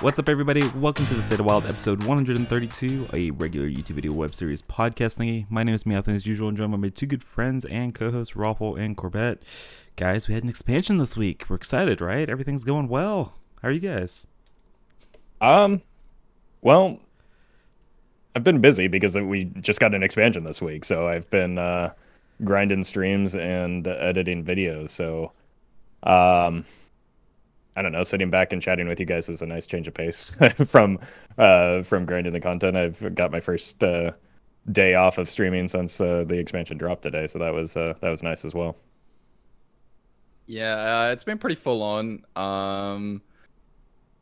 What's up, everybody? Welcome to the State of Wild, episode 132, a regular YouTube video web series podcast thingy. My name is Meowth, as usual, and joined by my two good friends and co-hosts, Roffle and Corbett. Guys, we had an expansion this week. We're excited, right? Everything's going well. How are you guys? Um, well, I've been busy because we just got an expansion this week, so I've been uh, grinding streams and editing videos. So, um, I don't know, sitting back and chatting with you guys is a nice change of pace from uh, from grinding the content. I've got my first uh, day off of streaming since uh, the expansion dropped today, so that was uh, that was nice as well. Yeah, uh, it's been pretty full on. Um,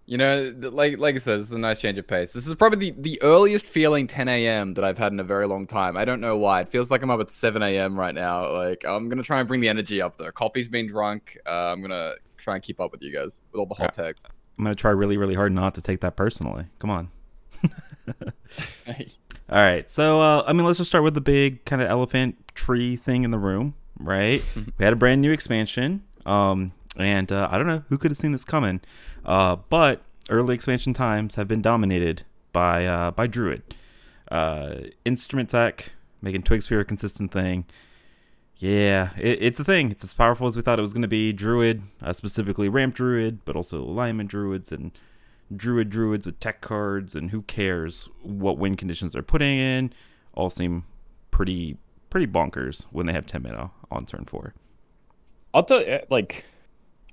you know, like like I said, this is a nice change of pace. This is probably the, the earliest feeling 10 a.m. that I've had in a very long time. I don't know why. It feels like I'm up at 7 a.m. right now. Like I'm gonna try and bring the energy up there. Coffee's been drunk. Uh, I'm gonna try and keep up with you guys with all the hot takes. I'm gonna try really, really hard not to take that personally. Come on. All right, so uh, I mean, let's just start with the big kind of elephant tree thing in the room, right? we had a brand new expansion, um, and uh, I don't know who could have seen this coming, uh, but early expansion times have been dominated by uh, by Druid, uh, instrument tech making Twig Sphere a consistent thing. Yeah, it, it's a thing. It's as powerful as we thought it was going to be. Druid, uh, specifically Ramp Druid, but also Alignment Druids and Druid Druids with tech cards, and who cares what win conditions they're putting in? All seem pretty pretty bonkers when they have 10 mana on turn four. I'll tell you, like,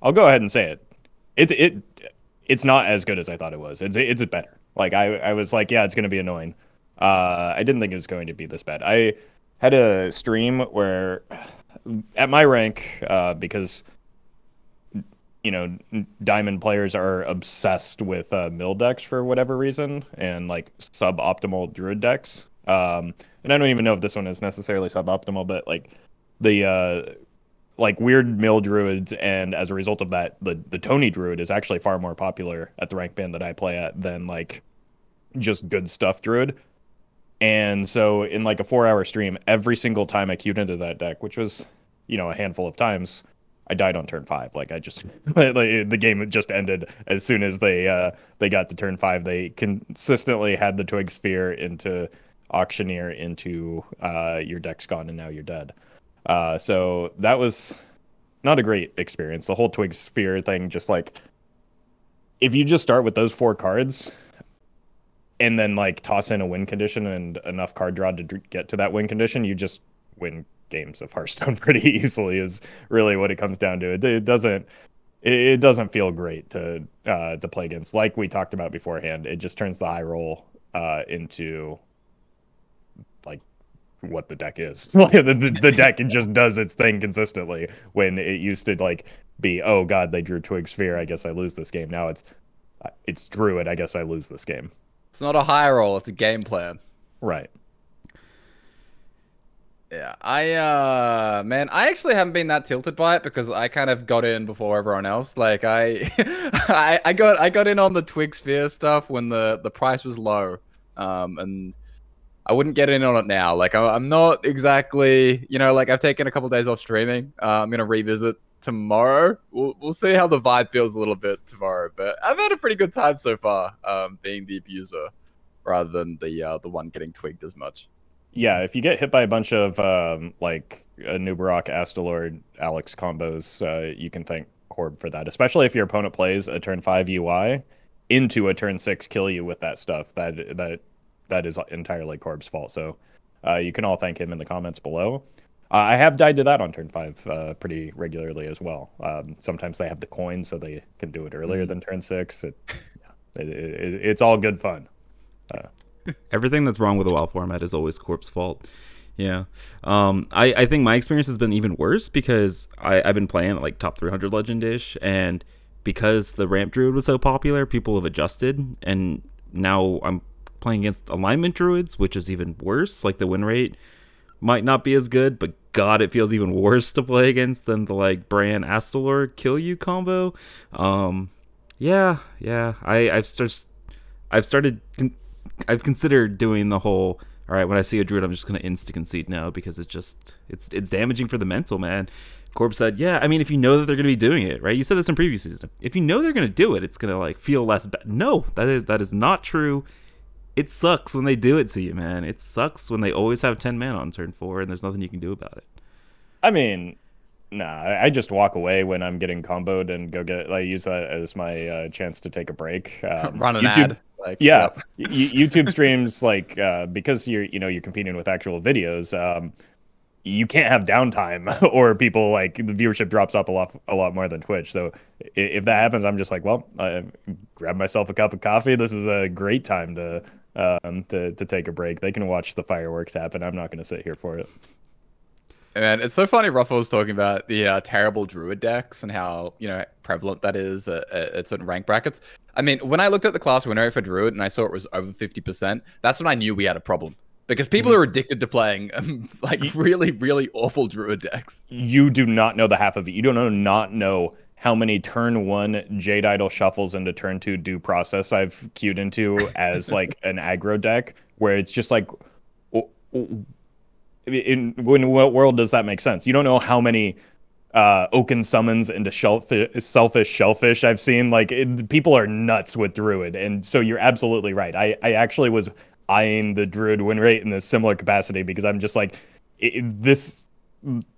I'll go ahead and say it. It it it's not as good as I thought it was. It's it's better. Like I I was like, yeah, it's gonna be annoying. Uh, I didn't think it was going to be this bad. I had a stream where at my rank uh, because you know diamond players are obsessed with uh, mill decks for whatever reason and like suboptimal druid decks. Um, and i don't even know if this one is necessarily suboptimal but like the uh, like weird mill druids and as a result of that the the tony druid is actually far more popular at the rank band that i play at than like just good stuff druid and so in like a four hour stream, every single time I queued into that deck, which was, you know, a handful of times, I died on turn five. Like I just like, the game just ended as soon as they uh they got to turn five. They consistently had the twig sphere into auctioneer into uh your deck's gone and now you're dead. Uh so that was not a great experience. The whole twig sphere thing just like if you just start with those four cards, and then like toss in a win condition and enough card draw to get to that win condition, you just win games of Hearthstone pretty easily. Is really what it comes down to. It, it doesn't it, doesn't feel great to uh, to play against. Like we talked about beforehand, it just turns the high roll uh, into like what the deck is. the, the, the deck just does its thing consistently. When it used to like be, oh god, they drew Twig Sphere. I guess I lose this game. Now it's uh, it's Druid. I guess I lose this game. It's not a high roll, it's a game plan. Right. Yeah, I uh man, I actually haven't been that tilted by it because I kind of got in before everyone else. Like I I, I got I got in on the Twig Sphere stuff when the the price was low. Um and I wouldn't get in on it now. Like I'm not exactly, you know, like I've taken a couple of days off streaming. Uh, I'm gonna revisit tomorrow. We'll, we'll see how the vibe feels a little bit tomorrow. But I've had a pretty good time so far, um, being the abuser rather than the uh, the one getting twigged as much. Yeah, if you get hit by a bunch of um, like a Nubarok, Astalor, Alex combos, uh, you can thank Corb for that. Especially if your opponent plays a turn five UI into a turn six kill you with that stuff. That that that is entirely Corb's fault. So uh, you can all thank him in the comments below. I have died to that on turn five uh, pretty regularly as well. Um, sometimes they have the coin, so they can do it earlier mm. than turn six. It, it, it, it's all good fun. Uh, Everything that's wrong with the WoW format is always Corb's fault. Yeah. Um, I, I think my experience has been even worse because I, I've been playing at like top 300 legend-ish, and because the ramp druid was so popular, people have adjusted, and now I'm playing against alignment druids, which is even worse. Like the win rate might not be as good, but God, it feels even worse to play against than the like Brann Astalor kill you combo. Um, yeah, yeah. I I've just I've started con- I've considered doing the whole all right, when I see a druid, I'm just gonna insta concede now because it's just it's it's damaging for the mental man. Corb said, "Yeah, I mean, if you know that they're going to be doing it, right? You said this in previous season. If you know they're going to do it, it's going to like feel less bad. No, that is that is not true. It sucks when they do it to you, man. It sucks when they always have ten man on turn four and there's nothing you can do about it. I mean, nah, I I just walk away when I'm getting comboed and go get like use that as my uh, chance to take a break. Um, Run an YouTube- ad. Like, yeah yep. youtube streams like uh, because you're you know you're competing with actual videos um you can't have downtime or people like the viewership drops up a lot a lot more than twitch so if that happens i'm just like well I grab myself a cup of coffee this is a great time to um to, to take a break they can watch the fireworks happen i'm not going to sit here for it And it's so funny. Roffle was talking about the uh, terrible druid decks and how you know prevalent that is at, at certain rank brackets. I mean, when I looked at the class win rate for druid and I saw it was over fifty percent, that's when I knew we had a problem because people are addicted to playing um, like really, really awful druid decks. you do not know the half of it you don't know not know how many turn one Jade Idol shuffles into turn two due process I've queued into as like an aggro deck where it's just like in when what world does that make sense? You don't know how many uh Oaken summons into shellfish, selfish shellfish I've seen. Like it, people are nuts with Druid, and so you're absolutely right. I I actually was eyeing the Druid win rate in a similar capacity because I'm just like it, this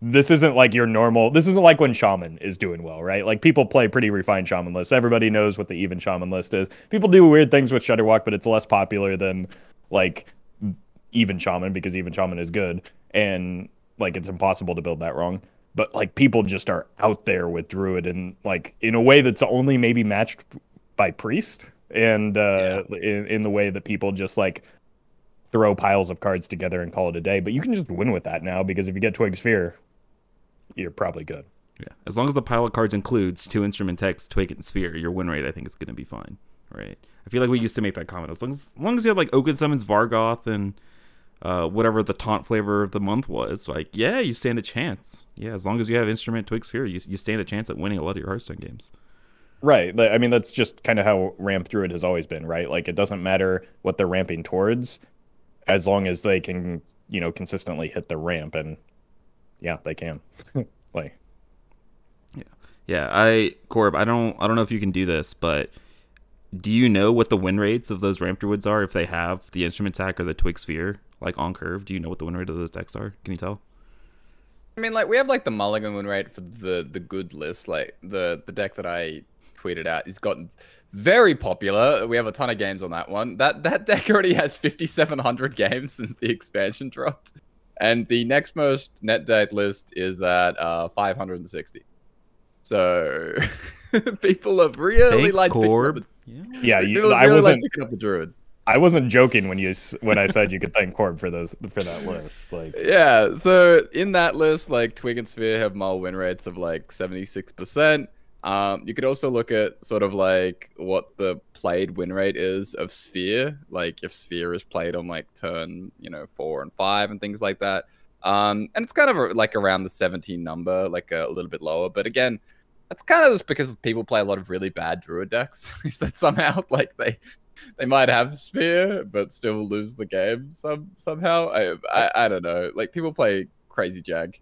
this isn't like your normal this isn't like when shaman is doing well right? Like people play pretty refined shaman lists. Everybody knows what the even shaman list is. People do weird things with Shudderwock but it's less popular than like even shaman because even shaman is good and like it's impossible to build that wrong. But like people just are out there with druid and like in a way that's only maybe matched by priest and uh in, in the way that people just like throw piles of cards together and call it a day. But you can just win with that now because if you get Twig Sphere, you're probably good. Yeah, as long as the pile of cards includes two instrument tech, twig, and sphere, your win rate I think is going to be fine. Right? I feel like we used to make that comment. As long as, as long as you had like Oaken summons Vargoth and uh, whatever the taunt flavor of the month was, like yeah, you stand a chance. Yeah, as long as you have instrument, twig, sphere, you you stand a chance at winning a lot of your Hearthstone games. Right. I mean, that's just kind of how ramp druid has always been, right? Like, it doesn't matter what they're ramping towards, as long as they can, you know, consistently hit the ramp, and yeah, they can. like, Yeah, Yeah, I Corb, I don't I don't know if you can do this, but do you know what the win rates of those ramp druids are if they have the instrument attack or the twig sphere like on curve? Do you know what the win rate of those decks are? Can you tell? I mean, like we have like the mulligan win rate for the the good list. Like the the deck that I tweeted out is gotten very popular. We have a ton of games on that one. That that deck already has 5,700 games since the expansion dropped, and the next most net deck list is at uh 560. So people have really Thanks, like Corb. the, Yeah. yeah, you, people I wasn't, picking up the druid. I wasn't joking when you when I said you could thank Corb for those for that list. Like, Yeah, so in that list, like Twig and Sphere have mull win rates of like 76%. Um, you could also look at sort of like what the played win rate is of Sphere, like if Sphere is played on like turn, you know, four and five and things like that. Um, and it's kind of like around the 17 number, like a little bit lower. But again, that's kind of just because people play a lot of really bad Druid decks. is that somehow like they they might have Sphere but still lose the game some somehow? I, I I don't know. Like people play crazy Jag.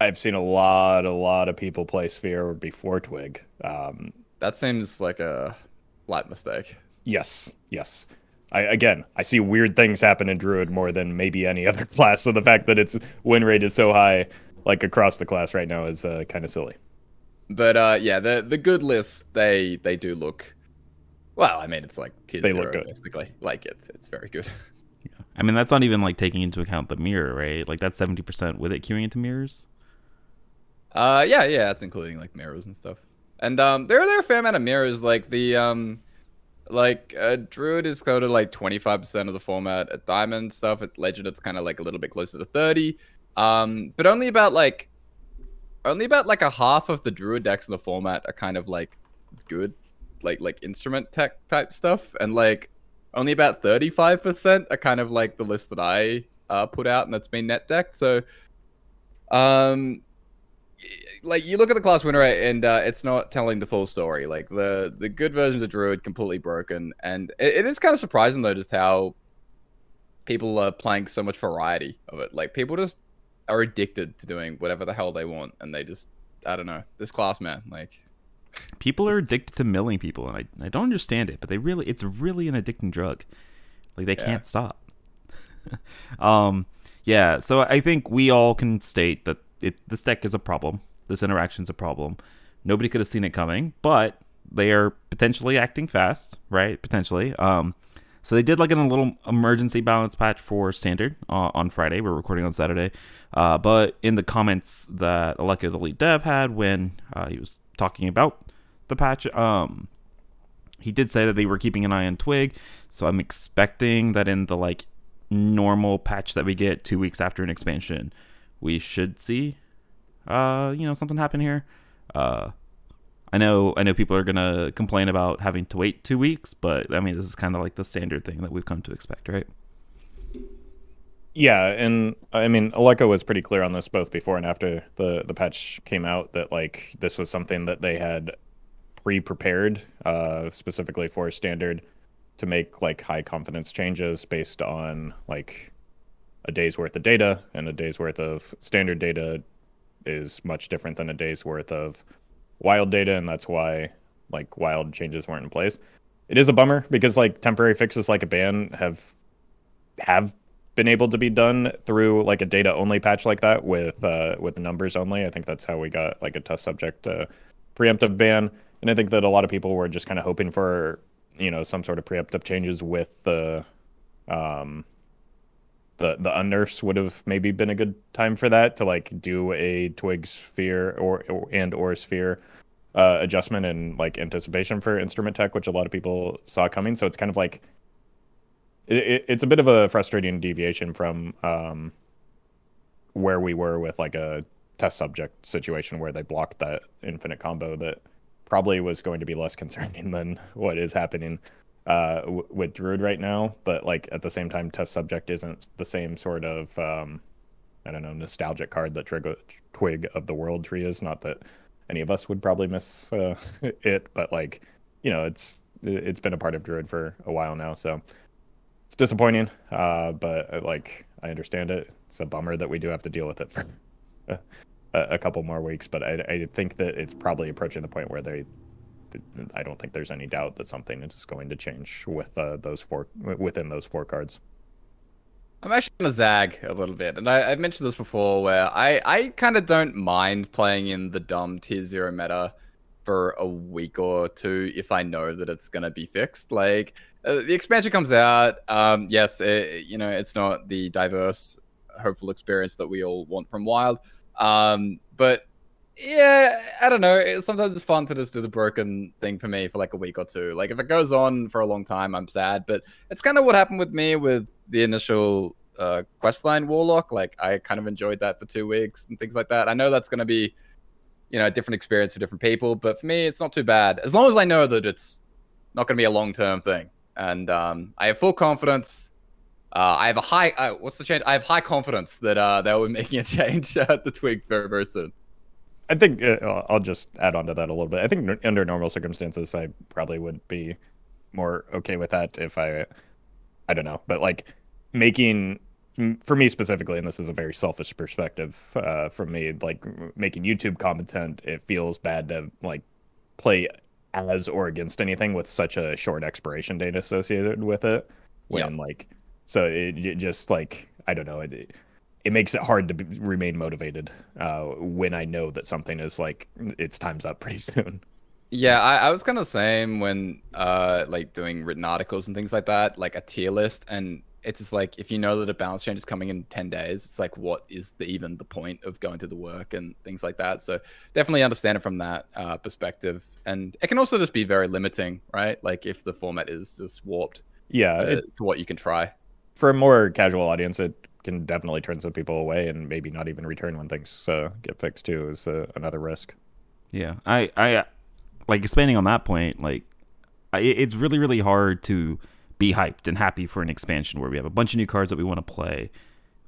I've seen a lot, a lot of people play Sphere before Twig. Um, That seems like a light mistake. Yes, yes. I again, I see weird things happen in Druid more than maybe any other class. So the fact that its win rate is so high, like across the class right now, is uh, kind of silly. But uh, yeah, the the good lists they they do look. Well, I mean, it's like tier They zero, look good. basically. Like it's it's very good. Yeah. I mean, that's not even like taking into account the mirror, right? Like that's seventy percent with it queuing into mirrors. Uh, yeah, yeah, that's including like mirrors and stuff. And um, there there are a fair amount of mirrors. Like the um, like uh, Druid is coded like twenty five percent of the format. At Diamond stuff, at Legend, it's kind of like a little bit closer to thirty. Um, but only about like, only about like a half of the Druid decks in the format are kind of like good, like like instrument tech type stuff, and like only about thirty five percent are kind of like the list that I uh, put out, and that's been net decked. So, um, like you look at the class winner and uh, it's not telling the full story. Like the the good versions of Druid completely broken, and it, it is kind of surprising though just how people are playing so much variety of it. Like people just are addicted to doing whatever the hell they want, and they just I don't know this class man like. People are addicted to milling people, and I, I don't understand it, but they really it's really an addicting drug. Like they Yeah. can't stop. um, yeah. So I think we all can state that it this deck is a problem. This interaction's a problem. Nobody could have seen it coming, but they are potentially acting fast, right? Potentially. Um, so they did like a little emergency balance patch for standard uh, on Friday. We're recording on Saturday. Uh, but in the comments that Aleka the lead dev had when uh, he was talking about the patch, um, he did say that they were keeping an eye on Twig. So I'm expecting that in the like normal patch that we get two weeks after an expansion, we should see, uh, you know, something happen here. Uh, I know, I know people are gonna complain about having to wait two weeks, but I mean, this is kind of like the standard thing that we've come to expect, right? Yeah, and I mean, Aleka was pretty clear on this both before and after the the patch came out that like this was something that they had pre-prepared uh, specifically for standard to make like high confidence changes based on like a day's worth of data, and a day's worth of standard data is much different than a day's worth of wild data, and that's why like wild changes weren't in place. It is a bummer because like temporary fixes like a ban have have been able to be done through like a data only patch like that with uh, with numbers only. I think that's how we got like a test subject uh, preemptive ban, and I think that a lot of people were just kind of hoping for you know some sort of preemptive changes with the um the the unnerfs would have maybe been a good time for that to like do a twig sphere or, or and or sphere uh, adjustment and like anticipation for instrument tech, which a lot of people saw coming. So it's kind of like it, it, it's a bit of a frustrating deviation from um, where we were with like a test subject situation where they blocked that infinite combo that probably was going to be less concerning than what is happening uh, w- with Druid right now. But like at the same time, test subject isn't the same sort of um, I don't know nostalgic card that Twig, Twig of the World tree is. Not that any of us would probably miss uh, it, but like you know, it's it's been a part of Druid for a while now, so it's disappointing. Uh, but uh, like I understand it. It's a bummer that we do have to deal with it for a, a couple more weeks. But I, I think that it's probably approaching the point where they. I don't think there's any doubt that something is going to change with uh, those four within those four cards. I'm actually gonna zag a little bit, and I, I've mentioned this before, where I, I kind of don't mind playing in the dumb tier zero meta for a week or two if I know that it's gonna be fixed. Like uh, the expansion comes out, um, yes, it, you know it's not the diverse, hopeful experience that we all want from Wild, um, but yeah, I don't know. Sometimes it's fun to just do the broken thing for me for like a week or two. Like if it goes on for a long time, I'm sad. But it's kind of what happened with me with the initial uh, questline Warlock. Like I kind of enjoyed that for two weeks and things like that. I know that's going to be, you know, a different experience for different people, but for me, it's not too bad as long as I know that it's not going to be a long term thing. And um, I have full confidence. Uh, I have a high. Uh, what's the change? I have high confidence that uh, they will be making a change at the Twig very very soon. I think uh, I'll just add on to that a little bit. I think n- under normal circumstances, I probably would be more okay with that if I, I don't know, but like making for me specifically, and this is a very selfish perspective uh, from me, like making YouTube content, it feels bad to like play as or against anything with such a short expiration date associated with it. When Yep. like, so it, it just like I don't know it. It makes it hard to be, remain motivated uh, when I know that something is like its time's up pretty soon. Yeah, I, I was kind of the same when uh like doing written articles and things like that, like a tier list, and it's just like if you know that a balance change is coming in ten days, it's like what is the even the point of going to the work and things like that. So definitely understand it from that uh, perspective, and it can also just be very limiting, right? Like if the format is just warped Yeah, uh, it, to what you can try. for a more casual audience, it can definitely turn some people away and maybe not even return when things uh, get fixed too. Is uh, another risk. Yeah, I, I, like expanding on that point. Like, I, it's really, really hard to be hyped and happy for an expansion where we have a bunch of new cards that we want to play,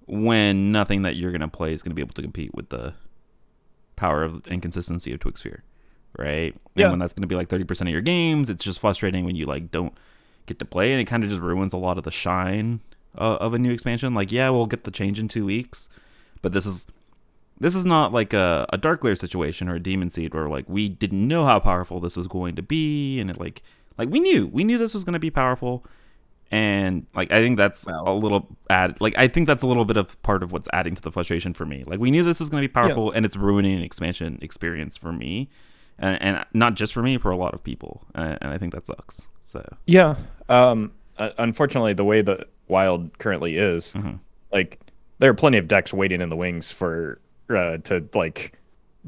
when nothing that you're gonna play is gonna be able to compete with the power of inconsistency consistency of Twig Sphere, right? Yeah. And when that's gonna be like thirty percent of your games, it's just frustrating when you like don't get to play, and it kind of just ruins a lot of the shine uh, of a new expansion. Like, yeah, we'll get the change in two weeks, but this is this is not like a, a Darkglare situation or a demon seed where like we didn't know how powerful this was going to be and it like like we knew we knew this was going to be powerful and like i think that's Well- a little add like i think that's a little bit of part of what's adding to the frustration for me like we knew this was going to be powerful and it's ruining an expansion experience for me and, and not just for me for a lot of people and, and i think that sucks so Yeah. Um. uh, Unfortunately, the way that Wild currently is, Mhm. like, there are plenty of decks waiting in the wings for uh, to like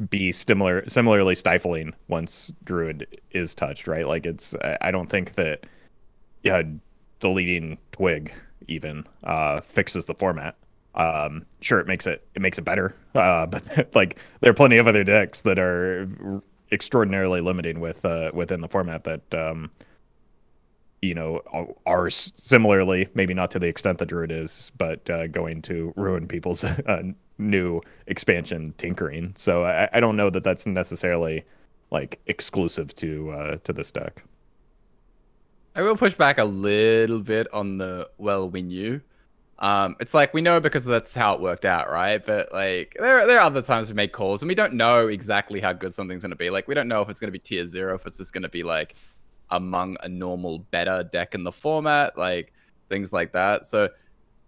be similar, similarly stifling once Druid is touched. Right. Like, it's. I I don't think that. Yeah, deleting Twig even uh, fixes the format. Um, sure, it makes it it makes it better. Uh, but like, there are plenty of other decks that are extraordinarily limiting with uh, within the format that um, you know, are similarly, maybe not to the extent that Druid is, but uh, going to ruin people's uh, new expansion tinkering. So I, I don't know that that's necessarily like exclusive to uh, to this deck. I will push back a little bit on the well we knew. Um, it's like we know because that's how it worked out, right? But like there, there are other times we make calls and we don't know exactly how good something's gonna be. Like we don't know if it's gonna be tier zero, if it's just gonna be like among a normal better deck in the format, like things like that. So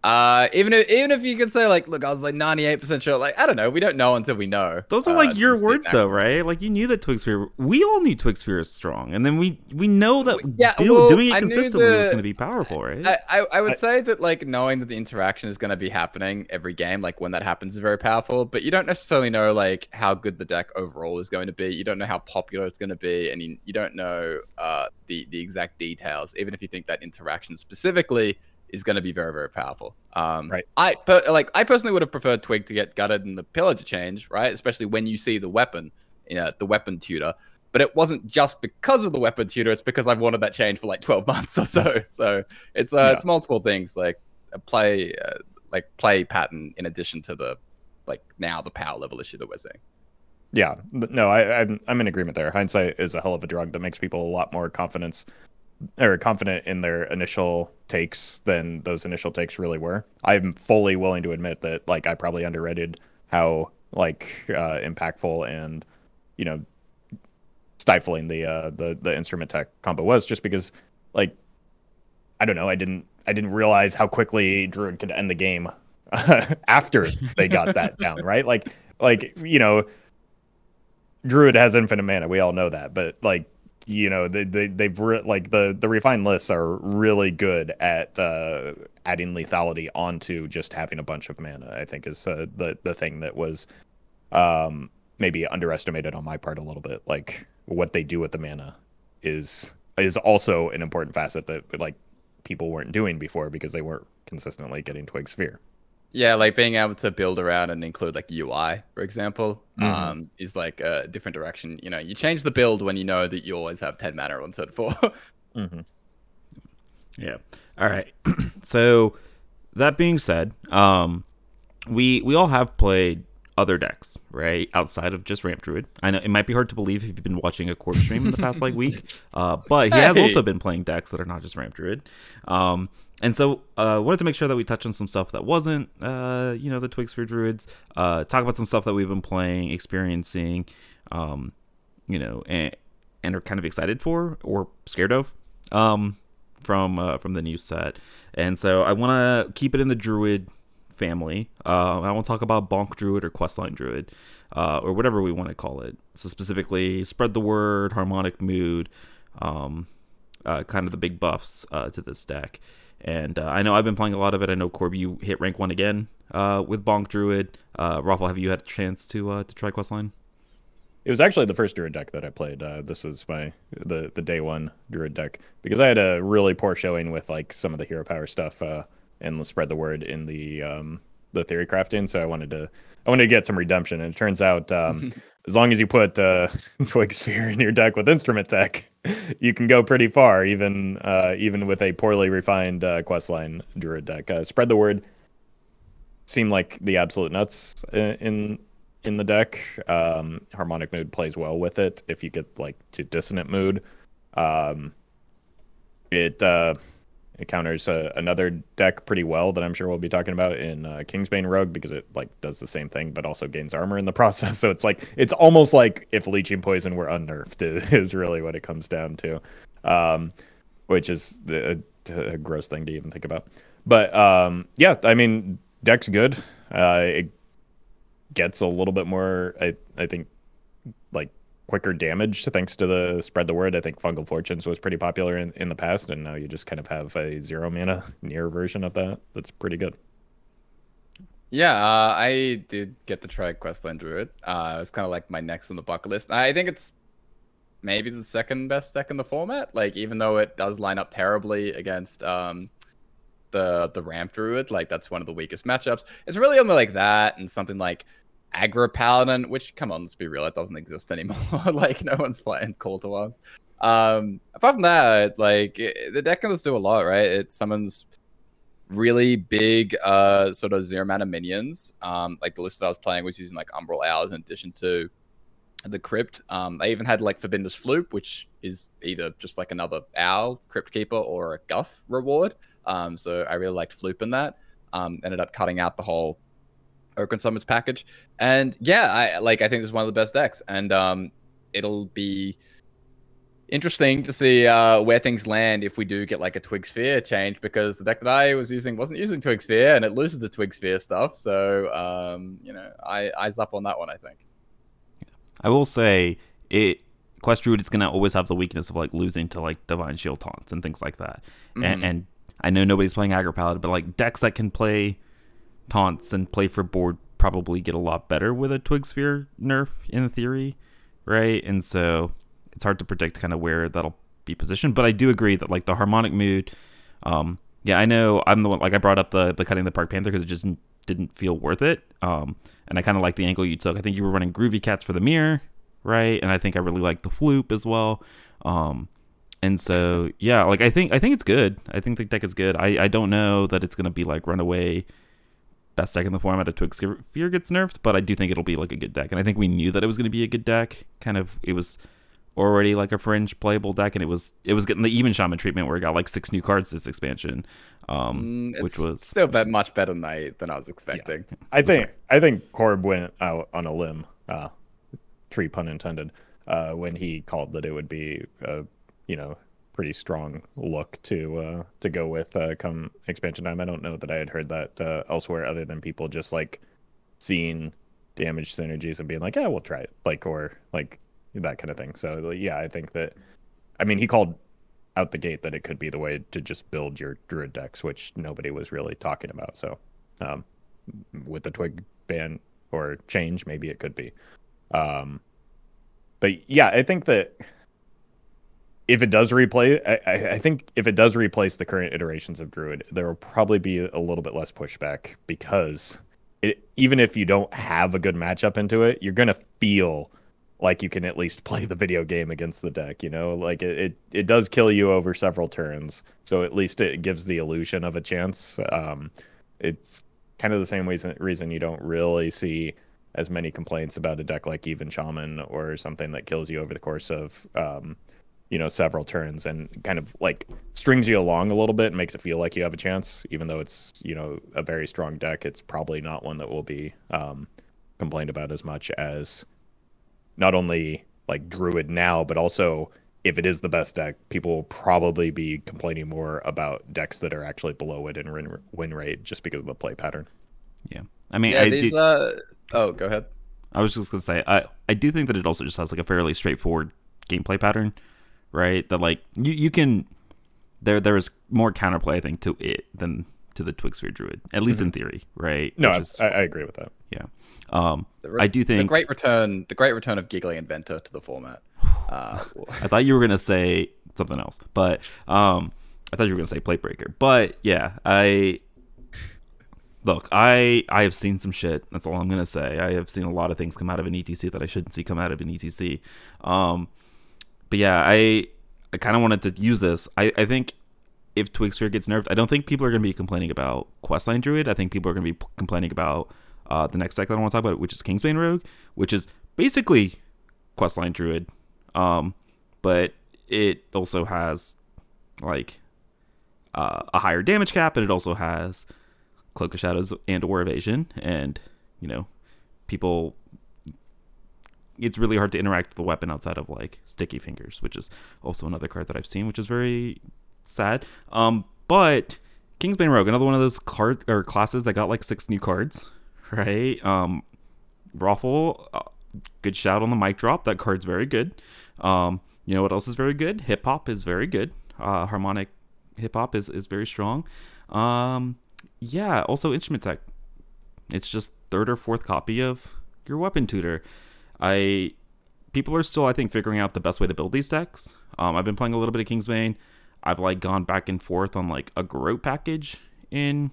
uh even if even if you could say like, look, I was like 98% sure, like I don't know, we don't know until we know. those are uh, like to your words though right like you knew that twig sphere we all knew twig sphere is strong and then we we know that Yeah, do- well, doing it consistently was the- going to be powerful right I, I, I would I- say that like knowing that the interaction is going to be happening every game, like when that happens, is very powerful. But you don't necessarily know like how good the deck overall is going to be. You don't know how popular it's going to be, and you, you don't know uh, the the exact details. Even if you think that interaction specifically is going to be very very powerful. Um, Right. I per- like I personally would have preferred Twig to get gutted and the pillar to change, right? Especially when you see the weapon, you know, the weapon tutor. But it wasn't just because of the weapon tutor; it's because I've wanted that change for like twelve months or so. So it's uh, Yeah. it's multiple things like a play, uh, like play pattern in addition to the like now the power level issue that we're seeing. Yeah, no, I, I'm I'm in agreement there. Hindsight is a hell of a drug that makes people a lot more confidence or confident in their initial takes than those initial takes really were. I'm fully willing to admit that like I probably underrated how like uh, impactful and you know stifling the uh, the the instrument tech combo was just because like I don't know I didn't I didn't realize how quickly Druid could end the game after they got that down right like like you know Druid has infinite mana. We all know that, but like you know, they, they they've re- like the the refined lists are really good at uh, adding lethality onto just having a bunch of mana. I think is uh, the the thing that was um, maybe underestimated on my part a little bit. Like what they do with the mana is is also an important facet that like people weren't doing before because they weren't consistently getting Twig Sphere. Yeah, like being able to build around and include like UI, for example, Mhm. um, is like a different direction. You know, you change the build when you know that you always have ten mana on turn four. Mm-hmm. Yeah. All right. so that being said, um, we we all have played other decks, right? Outside of just Ramp Druid. I know it might be hard to believe if you've been watching a core stream in the past like week, uh, but he has also been playing decks that are not just Ramp Druid. Um, and so uh, wanted to make sure that we touch on some stuff that wasn't, uh, you know, the Twig for Druids. Uh, talk about some stuff that we've been playing, experiencing, um, you know, and and are kind of excited for or scared of. Um, from uh, from the new set, and so I want to keep it in the Druid family. Uh, I won't talk about Bonk Druid or Questline Druid, uh, or whatever we want to call it. So specifically, spread the word, harmonic mood, um, uh, kind of the big buffs uh, to this deck. And uh, I know I've been playing a lot of it. I know Corby, you hit rank one again uh, with Bonk Druid. Uh, Roffle, have you had a chance to to try Questline? It was actually the first Druid deck that I played. Uh, this is my the the day one Druid deck because I had a really poor showing with like some of the hero power stuff uh, and let's spread the word in the um, the theory crafting. So I wanted to I wanted to get some redemption. And it turns out um, as long as you put uh, Twig Sphere in your deck with instrument tech, you can go pretty far, even uh, even with a poorly refined uh, questline Druid deck. Uh, spread the word seemed like the absolute nuts in in, in the deck. Um, harmonic mood plays well with it if you get like to dissonant mood. Um, it uh, it counters uh, another deck pretty well that I'm sure we'll be talking about in uh, Kingsbane Rogue because it like does the same thing but also gains armor in the process. So it's like it's almost like if Leeching Poison were unnerfed is really what it comes down to, um, which is a, a, gross thing to even think about. But um, yeah, I mean deck's good. Uh, it gets a little bit more. I I think quicker damage thanks to the spread the word. I think Fungal Fortunes was pretty popular in, in the past, and now you just kind of have a zero mana near version of that. That's pretty good. Yeah, uh, I did get to try Questline Druid. Uh, it's kind of like my next on the bucket list. I think it's maybe the second best deck in the format. Like, even though it does line up terribly against um, the the Ramp Druid, like that's one of the weakest matchups. It's really only like that and something like aggro paladin, which come on, let's be real, it doesn't exist anymore. like no one's playing Call to Arms. Um, apart from that, like it, the deck can just do a lot, right? It summons really big uh sort of zero mana minions. Um, like the list that I was playing was using like Umbral Owls in addition to the crypt. Um, I even had like Forbidden Floop, which is either just like another owl crypt keeper or a guff reward. Um, so I really liked Floop in that. Um, ended up cutting out the whole Oaken Summons package. And yeah, I like I think this is one of the best decks. And um it'll be interesting to see uh, where things land if we do get like a Twig Sphere change because the deck that I was using wasn't using Twig Sphere and it loses the Twig Sphere stuff. So um, you know, I eyes up on that one. I think. I will say it. Quest Druid is gonna always have the weakness of like losing to like Divine Shield taunts and things like that. Mm-hmm. And, and I know nobody's playing Aggro Paladin, but like decks that can play taunts and play for board probably get a lot better with a Twig Sphere nerf in theory, right? And so it's hard to predict kind of where that'll be positioned. But I do agree that like the harmonic mood, um, yeah, I know I'm the one like I brought up the the cutting the Park Panther because it just didn't feel worth it. Um, and I kind of like the angle you took. I think you were running Groovy Cats for the mirror, right? And I think I really like the Floop as well. Um, and so yeah, like I think I think it's good. I think the deck is good. I I don't know that it's gonna be like runaway best deck in the format of Twig Sphere gets nerfed, but I do think it'll be like a good deck. And I think we knew that it was going to be a good deck. Kind of, it was already like a fringe playable deck, and it was it was getting the even shaman treatment where it got like six new cards this expansion, um, mm, which was still bet much better than I than I was expecting. Yeah. I think I think Corb went out on a limb, uh, tree pun intended, uh, when he called that it would be, uh, you know, pretty strong look to uh, to go with uh, come expansion time. I don't know that I had heard that uh, elsewhere, other than people just like seeing damage synergies and being like, "Yeah, we'll try it," like or like that kind of thing. So yeah, I think that. I mean, he called out the gate that it could be the way to just build your druid decks, which nobody was really talking about. So um, with the twig ban or change, maybe it could be. Um, but yeah, I think that if it does replay, I, I, think if it does replace the current iterations of Druid, there will probably be a little bit less pushback because it, even if you don't have a good matchup into it, you're gonna feel like you can at least play the video game against the deck. You know, like it, it, it does kill you over several turns, so at least it gives the illusion of a chance. Um, it's kind of the same reason reason you don't really see as many complaints about a deck like Even Shaman or something that kills you over the course of um, you know several turns and kind of like strings you along a little bit and makes it feel like you have a chance even though it's you know a very strong deck it's probably not one that will be um, complained about as much as not only like druid now but also if it is the best deck people will probably be complaining more about decks that are actually below it in win, win rate just because of the play pattern. Yeah. I mean yeah, I these, uh... oh go ahead. I was just gonna say i i do think that it also just has like a fairly straightforward gameplay pattern right? That like you you can there there is more counterplay I think to it than to the Twig Sphere Druid, at least mm-hmm. in theory, right? No, is, I, I, agree with that. Yeah, um, re- I do think the great return, the great return of Giggling Inventor to the format. Uh, I thought you were gonna say something else, but um, I thought you were gonna say Plate Breaker. But yeah, I look, I I have seen some shit. That's all I'm gonna say. I have seen a lot of things come out of an ETC that I shouldn't see come out of an ETC. Um, but yeah, I I kind of wanted to use this. I, I think if Twig Sphere gets nerfed, I don't think people are going to be complaining about Questline Druid. I think people are going to be complaining about uh, the next deck that I want to talk about, which is Kingsbane Rogue, which is basically Questline Druid. Um, but it also has like uh, a higher damage cap, and it also has Cloak of Shadows and or Evasion, and you know, people. It's really hard to interact with the weapon outside of like Sticky Fingers, which is also another card that I've seen, which is very sad. Um, but Kingsbane Rogue, another one of those card or classes that got like six new cards, right? Um, Roffle, uh, good shout on the mic drop. That card's very good. Um, you know what else is very good? Hip hop is very good. Uh, harmonic hip hop is is very strong. Um, yeah. Also instrument tech. It's just third or fourth copy of your weapon tutor. I people are still I think figuring out the best way to build these decks. Um, I've been playing a little bit of Kingsbane. I've like gone back and forth on like a Garrote package in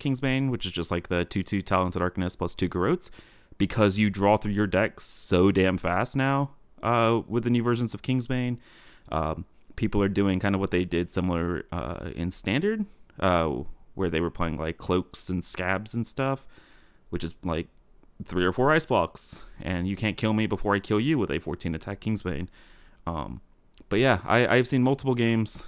Kingsbane, which is just like the two two Talons of Darkness plus two Garrotes, because you draw through your deck so damn fast now uh, with the new versions of Kingsbane. Um, people are doing kind of what they did similar uh, in Standard, uh, where they were playing like cloaks and scabs and stuff, which is like three or four ice blocks, and you can't kill me before I kill you with a 14 attack Kingsbane. Um, but yeah, I, I've seen multiple games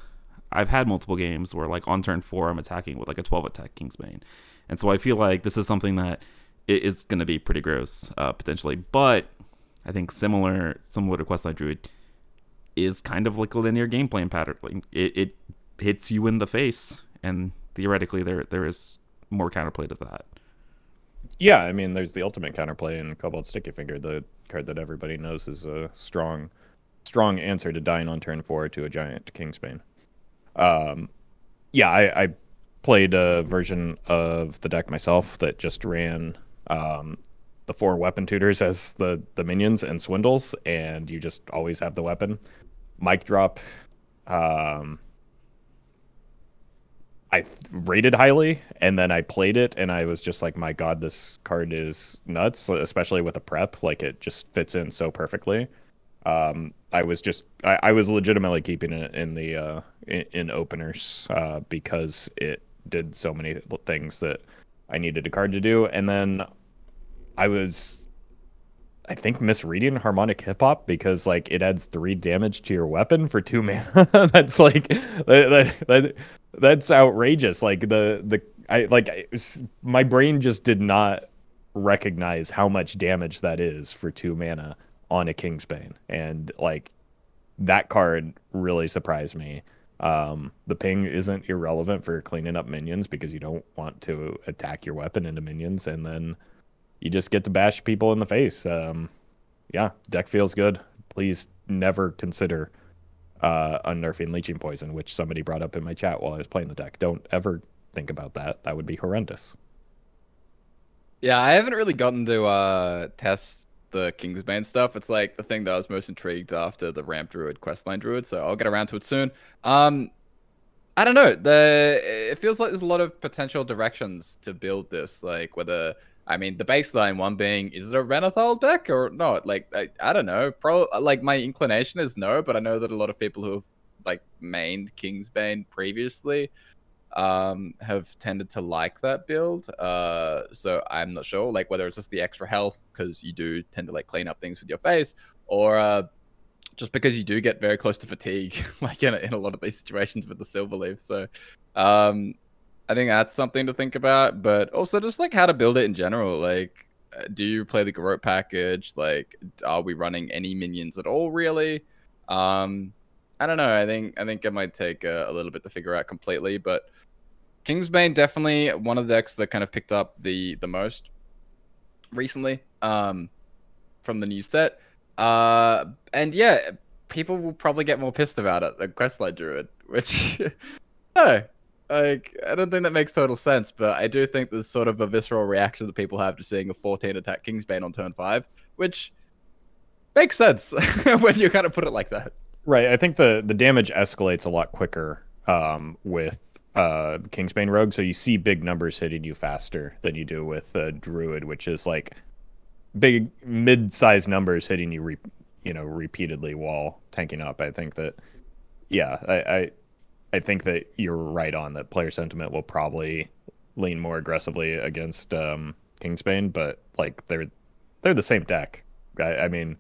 I've had multiple games where like on turn four I'm attacking with like a 12 attack Kingsbane, and so I feel like this is something that is going to be pretty gross uh, potentially. But I think similar similar to Questline Druid is kind of like a linear game plan pattern. Like it, it hits you in the face, and theoretically there there is more counterplay to that. Yeah, I mean, there's the ultimate counterplay in Cobalt Sticky Finger, the card that everybody knows is a strong, strong answer to dying on turn four to a giant Kingsbane. Um, yeah, I, I, played a version of the deck myself that just ran um, the four weapon tutors as the the minions and swindles, and you just always have the weapon. Mic drop. Um, I rated highly, and then I played it, and I was just like, "My God, this card is nuts!" Especially with a prep, like it just fits in so perfectly. Um, I was just I, I, was legitimately keeping it in the uh, in, in openers uh, because it did so many things that I needed a card to do, and then I was I think misreading harmonic hip hop because like it adds three damage to your weapon for two mana. that's like that, that, that's outrageous. Like the the I like my brain just did not recognize how much damage that is for two mana on a Kingsbane, and like that card really surprised me. Um, the ping isn't irrelevant for cleaning up minions because you don't want to attack your weapon into minions, and then you just get to bash people in the face. Um, yeah, deck feels good. Please never consider uh, unnerfing leeching poison, which somebody brought up in my chat while I was playing the deck. Don't ever think about that. That would be horrendous. Yeah, I haven't really gotten to uh, test the Kingsbane stuff. It's like the thing that I was most intrigued after the Ramp Druid, Questline Druid. So I'll get around to it soon. Um, I don't know. The it feels like there's a lot of potential directions to build this. Like whether I mean the baseline one being is it a Renathal deck or not? Like I, I don't know. Pro like my inclination is no, but I know that a lot of people who have like mained Kingsbane previously um, have tended to like that build. Uh, so I'm not sure, like whether it's just the extra health because you do tend to like clean up things with your face, or uh, just because you do get very close to fatigue, like in a, in a lot of these situations with the silver leaf. So um, I think that's something to think about, but also just like how to build it in general. Like, uh, do you play the Garrote package? Like, are we running any minions at all? Really? Um, I don't know. I think I think it might take a, a little bit to figure out completely, but Kingsbane definitely one of the decks that kind of picked up the the most recently um, from the new set. Uh, and yeah, people will probably get more pissed about it than Questline Druid, which no, like I don't think that makes total sense. But I do think there's sort of a visceral reaction that people have to seeing a 14 attack Kingsbane on turn five, which makes sense when you kind of put it like that. Right. I think the the damage escalates a lot quicker um, with uh, Kingsbane Rogue, so you see big numbers hitting you faster than you do with uh, Druid, which is like big mid-sized numbers hitting you, re- you know, repeatedly while tanking up. I think that, yeah, I, I, I think that you're right on that. Player sentiment will probably lean more aggressively against um, Kingsbane, but like they're they're the same deck. I, I mean,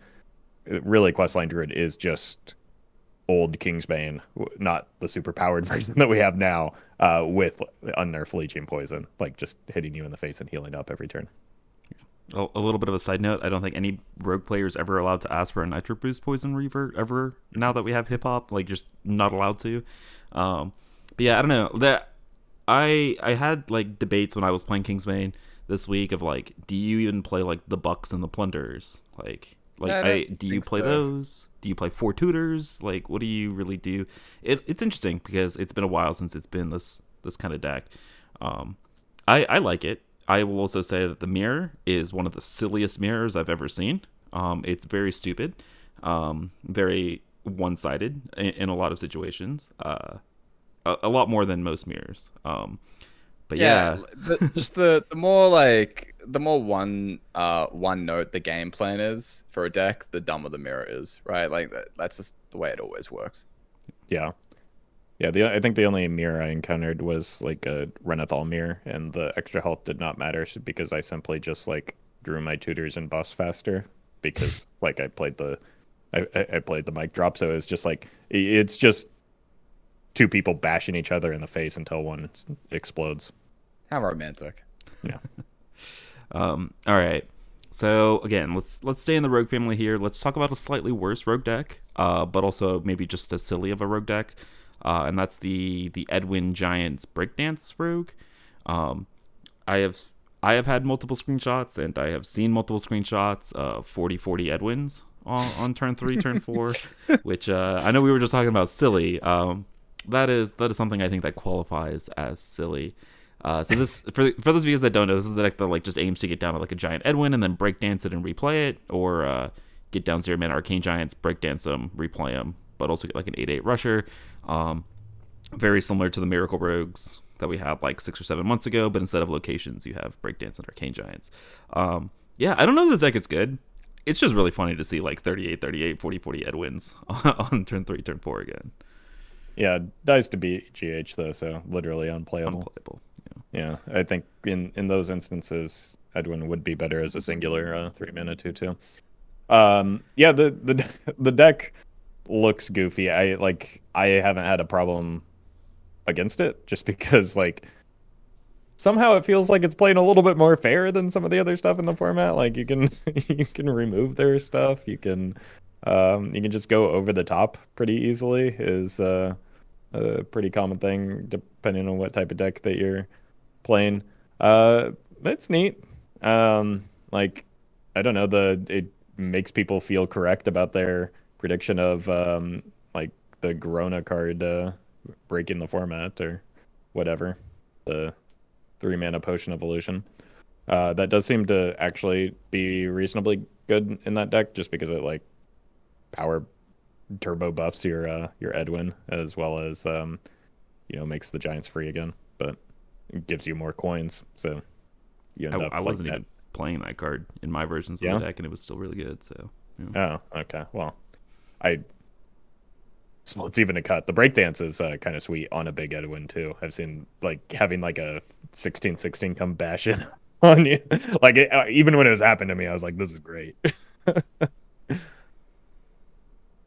really, Questline Druid is just old Kingsbane, not the super powered version that we have now, uh, with unnerf leeching poison, like just hitting you in the face and healing up every turn. A, little bit of a side note: I don't think any rogue player is ever allowed to ask for a nitro boost poison reaver ever. Now that we have hip hop, like just not allowed to. Um, but yeah, I don't know that. I I had like debates when I was playing Kingsbane this week of like, do you even play like the Bucks and the Plunders? Like, like I I, don't you play so. those? Do you play four tutors? Like, what do you really do? It, it's interesting because it's been a while since it's been this this kind of deck. Um, I I like it. I will also say that the mirror is one of the silliest mirrors I've ever seen. Um, it's very stupid, um, very one sided in, in a lot of situations. Uh, a, a lot more than most mirrors. Um, but yeah, the, just the, the more like the more one uh one note the game plan is for a deck, the dumber the mirror is, right? Like that, that's just the way it always works. Yeah. Yeah, the I think the only mirror I encountered was like a Renathal mirror, and the extra health did not matter because I simply just like drew my tutors and boss faster because like I played the I, I I played the mic drop, so it's just like it's just two people bashing each other in the face until one explodes. How romantic. Yeah. Um, all right. So again, let's let's stay in the rogue family here. Let's talk about a slightly worse rogue deck, uh, but also maybe just as silly of a rogue deck, uh, and that's the the Edwin Giants Breakdance rogue. Um, I have I have had multiple screenshots, and I have seen multiple screenshots of 40-40 Edwins on, on turn three, turn four, which uh, I know we were just talking about silly. Um, that is that is something I think that qualifies as silly. Uh, so this for for those of you that don't know, this is the deck that like just aims to get down to like a giant Edwin and then breakdance it and replay it, or uh, get down zero mana arcane giants, breakdance them, replay them, but also get like an eight eight rusher. Um, very similar to the miracle rogues that we had like six or seven months ago, but instead of locations, you have breakdance and arcane giants. Um, yeah, I don't know if this deck is good. It's just really funny to see like 38, 38, 40, 40 Edwins on turn three, turn four again. Yeah, dies to beat GH though, so literally unplayable. Unplayable. Yeah. Yeah, I think in in those instances, Edwin would be better as a singular uh, three mana two two. Um, yeah, the the the deck looks goofy. I like I haven't had a problem against it just because like somehow it feels like it's playing a little bit more fair than some of the other stuff in the format. Like you can you can remove their stuff, you can um you can just go over the top pretty easily is uh a pretty common thing depending on what type of deck that you're playing. Uh, neat. Um, like I don't know the it makes people feel correct about their prediction of um like the Corona card uh, breaking the format or whatever the three mana potion evolution. Uh, that does seem to actually be reasonably good in that deck, just because it like power turbo buffs your uh, your Edwin as well as um, you know makes the giants free again, but gives you more coins. So you end I, up I like wasn't that. even playing that card in my versions of Yeah? the deck, and it was still really good. So yeah. Oh, okay. Well, I. It's even a cut. The breakdance is uh, kind of sweet on a big Edwin too. I've seen like having like a 16-16 come bash in on you. Like it, uh, even when it was happening to me, I was like, "This is great."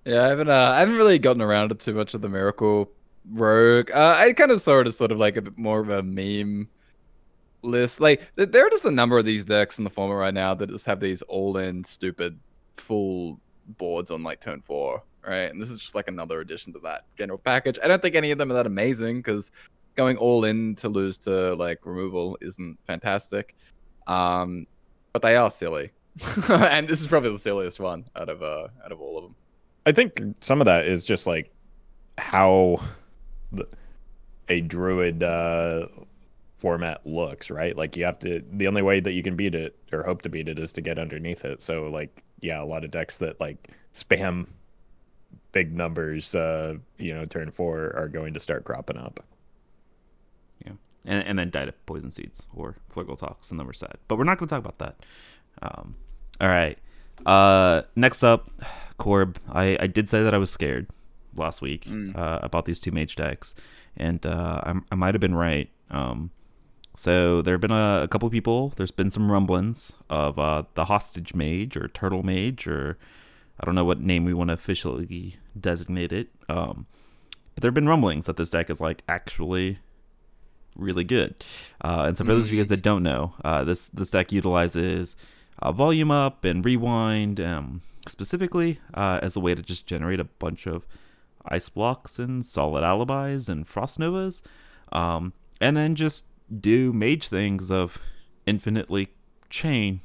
Yeah, I haven't. Uh, I haven't really gotten around to too much of the Miracle Rogue. Uh, I kind of saw it as sort of like a bit more of a meme list. Like th- there are just a number of these decks in the format right now that just have these all-in stupid full boards on like turn four, right? And this is just like another addition to that general package. I don't think any of them are that amazing because going all in to lose to like removal isn't fantastic. Um, but they are silly, and this is probably the silliest one out of uh out of all of them. I think some of that is just like how the, a druid uh, format looks, right? Like you have to. The only way that you can beat it or hope to beat it is to get underneath it. So like, yeah, a lot of decks that like spam big numbers, uh, you know, turn four are going to start cropping up. Yeah, and and then died to poison seeds or Fluggle talks, and then we're sad. But we're not going to talk about that. Um, all right. Uh, next up, Corb. I I did say that I was scared last week Mm. uh, about these two mage decks, and uh, I I might have been right. Um, so there have been a, a couple people. There's been some rumblings of uh, the hostage mage or turtle mage or I don't know what name we want to officially designate it. Um, but there have been rumblings that this deck is like actually really good. Uh, and so for those of you guys that don't know, uh, this this deck utilizes uh, volume up and rewind um, specifically uh, as a way to just generate a bunch of ice blocks and solid alibis and frost novas, um, and then just do mage things of infinitely chain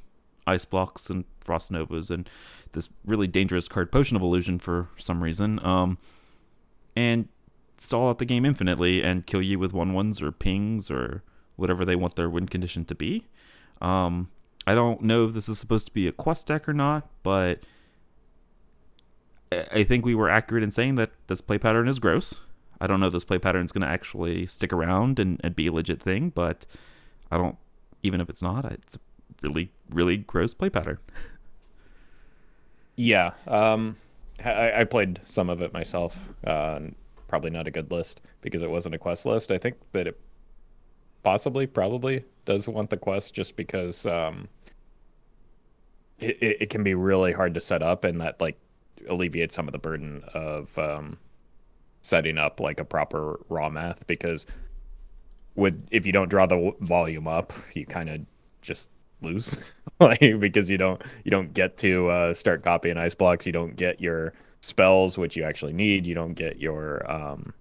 ice blocks and frost novas and this really dangerous card potion of illusion for some reason um, and stall out the game infinitely and kill you with one ones or pings or whatever they want their win condition to be. Um, i don't know if this is supposed to be a quest deck or not but I- think we were accurate in saying that this play pattern is gross. I don't know if this play pattern is going to actually stick around and, and be a legit thing but i don't even if it's not it's a really really gross play pattern Yeah, um, I, I played some of it myself. Uh, probably not a good list because it wasn't a quest list. I think that it possibly, probably does want the quest just because um, it, it, can be really hard to set up, and that like alleviates some of the burden of um, setting up like a proper Rommath because with if you don't draw the volume up, you kind of just lose because you don't you don't get to uh, start copying ice blocks. You don't get your spells which you actually need. You don't get your um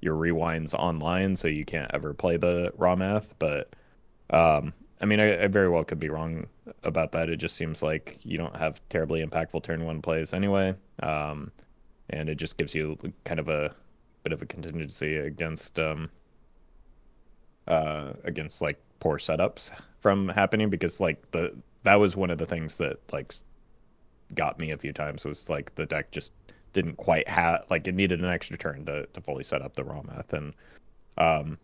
your rewinds online so you can't ever play the Rommath. But um i mean I, I very well could be wrong about that. It just seems like you don't have terribly impactful turn one plays anyway. Um and it just gives you kind of a bit of a contingency against um uh against like poor setups from happening because like the that was one of the things that like got me a few times was like the deck just didn't quite have like it needed an extra turn to, to fully set up the Rommath. And um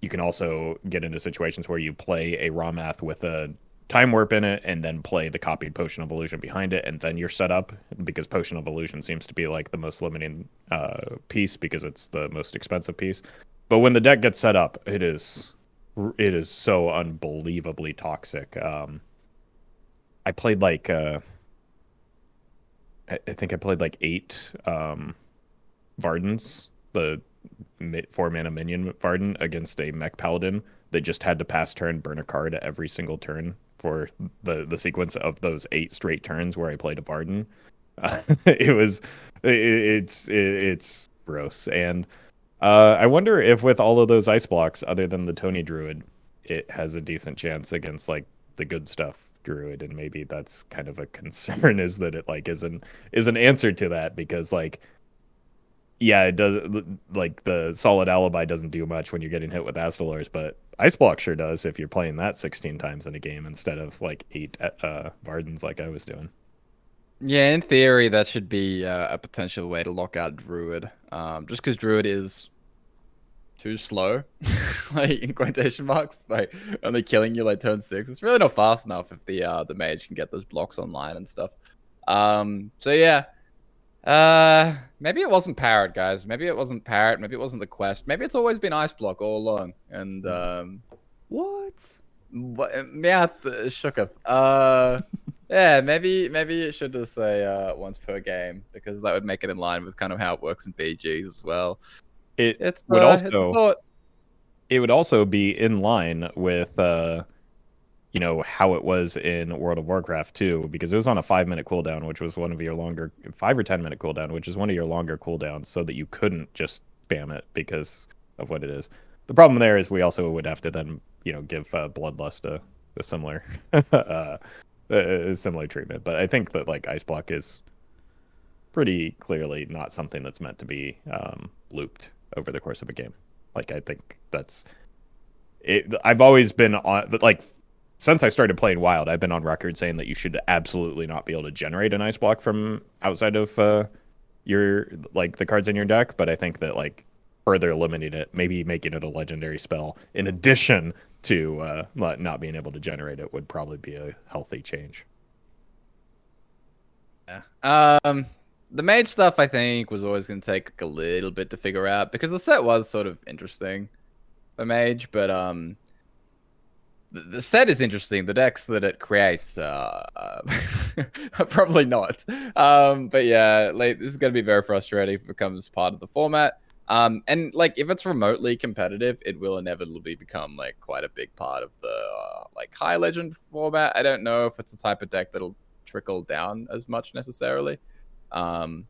you can also get into situations where you play a Rommath with a time warp in it and then play the copied potion of illusion behind it and then you're set up because potion of illusion seems to be like the most limiting uh piece because it's the most expensive piece. But when the deck gets set up it is it is so unbelievably toxic. Um, I played like uh, I, think I played like eight um, Vardens, the four mana minion Varden against a mech paladin that just had to pass turn, burn a card at every single turn for the the sequence of those eight straight turns where I played a Varden. Uh, it was it, it's it, it's gross and uh, I wonder if with all of those ice blocks, other than the Tony Druid, it has a decent chance against like the good stuff Druid, and maybe that's kind of a concern is that it like isn't is an answer to that because like yeah, it does like the solid alibi doesn't do much when you're getting hit with Astalors, but ice block sure does if you're playing that 16 times in a game instead of like eight uh Vardens like I was doing. Yeah, in theory, that should be uh, a potential way to lock out Druid. Um, just because Druid is too slow, like in quotation marks, like only killing you like turn six. It's really not fast enough if the uh, the mage can get those blocks online and stuff. Um, so yeah, uh, maybe it wasn't Parrot, guys. Maybe it wasn't Parrot. Maybe it wasn't the quest. Maybe it's always been Ice Block all along. And um, what what? Yeah, shooketh. Uh. Yeah, maybe maybe it should just say uh, once per game because that would make it in line with kind of how it works in BGs as well. It It's would uh, also thought- it would also be in line with uh you know how it was in World of Warcraft too because it was on a 5 minute cooldown which was one of your longer 5 or 10 minute cooldown which is one of your longer cooldowns so that you couldn't just spam it because of what it is. The problem there is we also would have to then, you know, give uh, Bloodlust a, a similar uh a similar treatment, but I think that like Ice Block is pretty clearly not something that's meant to be um, looped over the course of a game. Like I think that's it. I've always been on, like since I started playing Wild, I've been on record saying that you should absolutely not be able to generate an ice block from outside of uh, your like the cards in your deck. But I think that like further limiting it, maybe making it a legendary spell in addition to uh, not being able to generate it, would probably be a healthy change. Yeah. Um, the mage stuff I think was always going to take a little bit to figure out because the set was sort of interesting for mage, but um, the, the set is interesting. The decks that it creates uh, uh probably not. Um, but yeah, like this is gonna be very frustrating if it becomes part of the format. Um, and like if it's remotely competitive, it will inevitably become like quite a big part of the uh, like high legend format. I don't know if it's a type of deck that'll trickle down as much necessarily. Um,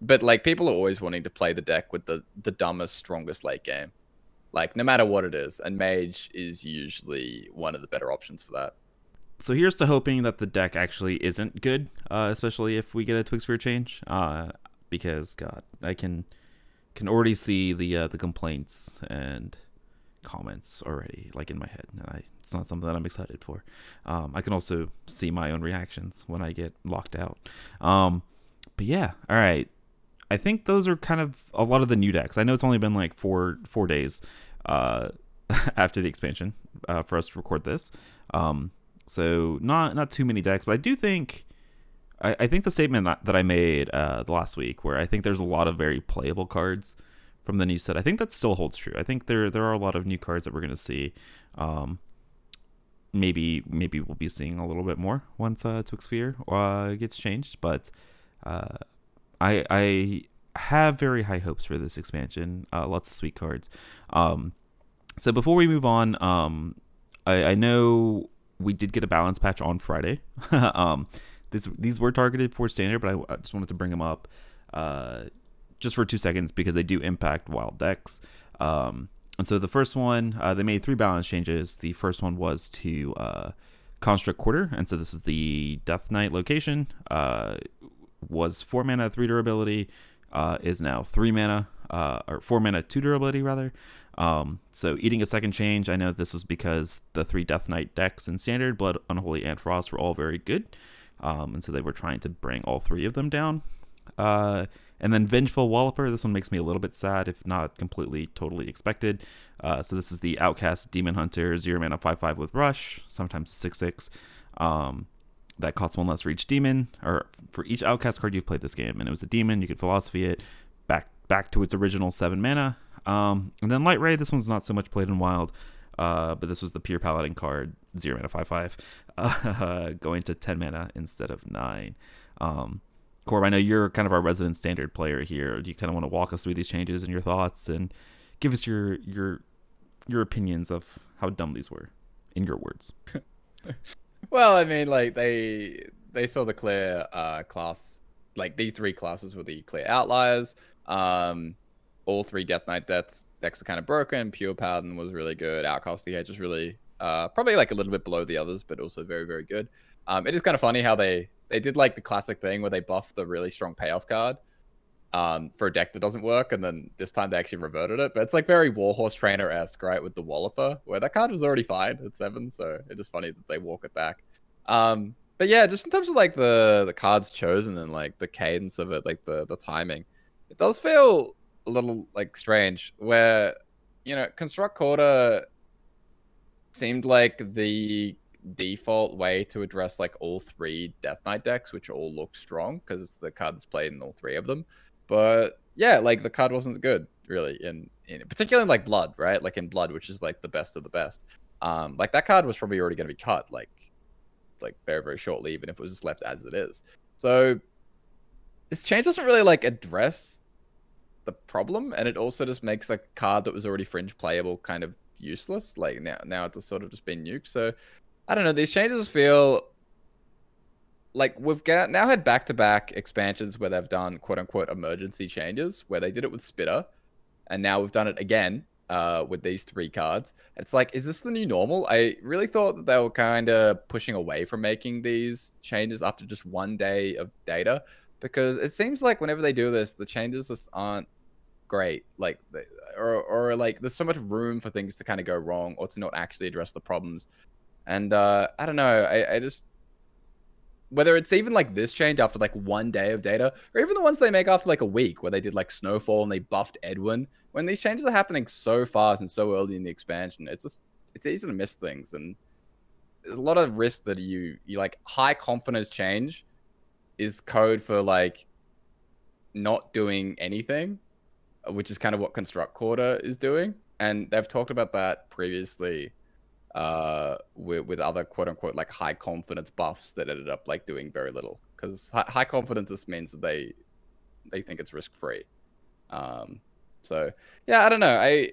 but like people are always wanting to play the deck with the the dumbest, strongest late game, like no matter what it is, and mage is usually one of the better options for that. So here's to hoping that the deck actually isn't good, uh, especially if we get a Twig Sphere change, uh, because God, I can can already see the uh, the complaints and comments already like in my head and I, it's not something that i'm excited for. Um, i can also see my own reactions when i get locked out. Um, but yeah all right i think those are kind of a lot of the new decks. I know it's only been like four four days uh, after the expansion uh, for us to record this. Um, so not not too many decks but i do think I, I think the statement that, that I made uh, last week, where I think there's a lot of very playable cards from the new set, I think that still holds true. I think there there are a lot of new cards that we're going to see. Um, maybe maybe we'll be seeing a little bit more once uh, Twig Sphere uh, gets changed, but uh, I I have very high hopes for this expansion. Uh, lots of sweet cards. Um, so before we move on, um, I, I know we did get a balance patch on Friday. um, this, these were targeted for standard, but I, I just wanted to bring them up uh, just for two seconds because they do impact wild decks. Um, and so the first one, uh, they made three balance changes. The first one was to uh, Construct Quarter, and so this is the Death Knight location. Uh, was four mana, three durability, uh, is now three mana, uh, or four mana, two durability rather. Um, so eating a second change, I know this was because the three Death Knight decks in Standard, Blood, Unholy, and Frost were all very good. Um, and so they were trying to bring all three of them down. Uh, and then Vengeful Walloper. This one makes me a little bit sad, if not completely totally expected. Uh, so this is the Outcast Demon Hunter, zero mana, five five with Rush, sometimes six six. Um, that costs one less for each demon, or for each Outcast card you've played this game. And it was a demon. You could Philosophy it back back to its original seven mana. Um, and then Light Ray. This one's not so much played in Wild. Uh, but this was the pure paladin card, zero mana, five five, uh, going to ten mana instead of nine. Um, Corb, I know you're kind of our resident standard player here. Do you kind of want to walk us through these changes and your thoughts, and give us your your your opinions of how dumb these were, in your words? well, I mean, like they they saw the clear uh, class, like these three classes were the clear outliers. Um, all three Death Knight decks decks are kind of broken. Pure Paladin was really good. Outcast the Edge was really uh, probably like a little bit below the others, but also very very good. Um, it is kind of funny how they they did like the classic thing where they buff the really strong payoff card um, for a deck that doesn't work, and then this time they actually reverted it. But it's like very Warhorse Trainer esque, right? With the Walloper, where that card was already fine at seven, so it is funny that they walk it back. Um, but yeah, just in terms of like the the cards chosen and like the cadence of it, like the the timing, it does feel a little like strange where you know construct quarter seemed like the default way to address like all three death knight decks which all look strong because it's the card that's played in all three of them. But yeah like the card wasn't good really in, in particularly in like blood right? Like in blood which is like the best of the best. Um like that card was probably already going to be cut like like very very shortly even if it was just left as it is. So this change doesn't really like address the problem, and it also just makes a card that was already fringe playable kind of useless. Like now, now it's sort of just been nuked. So I don't know. These changes feel like we've got now had back to back expansions where they've done quote unquote emergency changes, where they did it with Spitter, and now we've done it again uh, with these three cards. It's like, is this the new normal? I really thought that they were kind of pushing away from making these changes after just one day of data because it seems like whenever they do this, the changes just aren't great. Like, or or like, there's so much room for things to kind of go wrong or to not actually address the problems. And uh, I don't know. I, I just whether it's even like this change after like one day of data, or even the ones they make after like a week, where they did like Snowfall and they buffed Edwin. When these changes are happening so fast and so early in the expansion, it's just it's easy to miss things, and there's a lot of risk that you you like high confidence change is code for like not doing anything, which is kind of what Construct Quarter is doing. And they've talked about that previously uh, with, with other quote unquote like high confidence buffs that ended up like doing very little because high, high confidence just means that they they think it's risk free. Um, so yeah, I don't know. I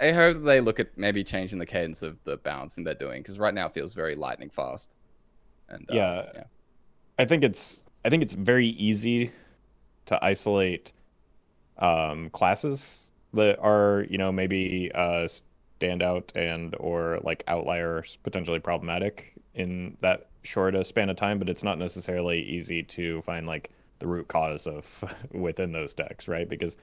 I hope that they look at maybe changing the cadence of the balancing they're doing because right now it feels very lightning fast. And uh, Yeah. yeah, I think it's I think it's very easy to isolate um, classes that are you know maybe uh, standout and or like outliers potentially problematic in that short a span of time, but it's not necessarily easy to find like the root cause of within those decks, right? Because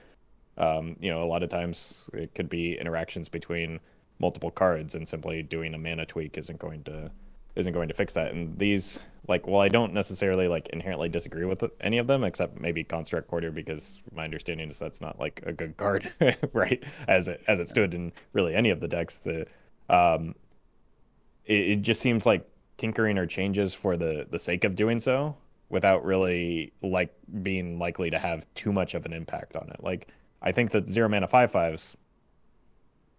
um, you know a lot of times it could be interactions between multiple cards, and simply doing a mana tweak isn't going to isn't going to fix that. And these, like, well, I don't necessarily like inherently disagree with any of them, except maybe Construct Quarter, because my understanding is that's not like a good card, right? As it as it stood in really any of the decks. The, um, it, it just seems like tinkering or changes for the the sake of doing so, without really like being likely to have too much of an impact on it. Like, I think that zero mana five fives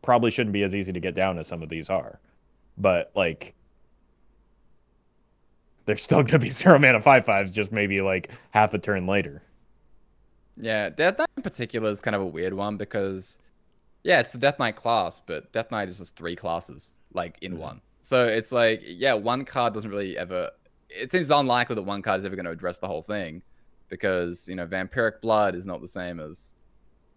probably shouldn't be as easy to get down as some of these are, but like they're still going to be zero mana five fives, just maybe like half a turn later. yeah. Death Knight in particular is kind of a weird one because yeah, it's the Death Knight class, but Death Knight is just three classes like in one. So it's like yeah, one card doesn't really ever. It seems unlikely that one card is ever going to address the whole thing because you know vampiric blood is not the same as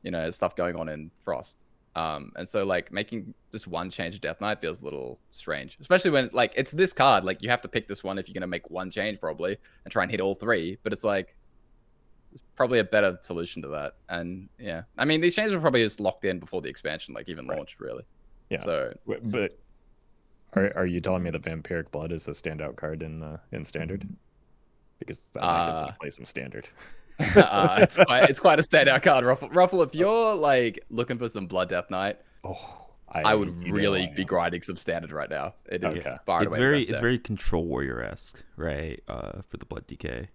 you know stuff going on in Frost. Um, and so like making just one change to Death Knight feels a little strange, especially when like it's this card. Like you have to pick this one if you're gonna make one change probably and try and hit all three. But it's like there's probably a better solution to that. And yeah, I mean these changes were probably just locked in before the expansion like even Right. launched really. Yeah. So But just- are are you telling me that Vampiric Blood is a standout card in uh, in Standard? Because I Uh, play some Standard. uh, it's quite it's quite a standout card, Roffle. Roffle, if you're like looking for some Blood Death Knight, Oh, I, would really I be grinding some standard right now. It Oh, yeah. far and it's away very it's very control warrior esque, right? Uh, for the blood DK.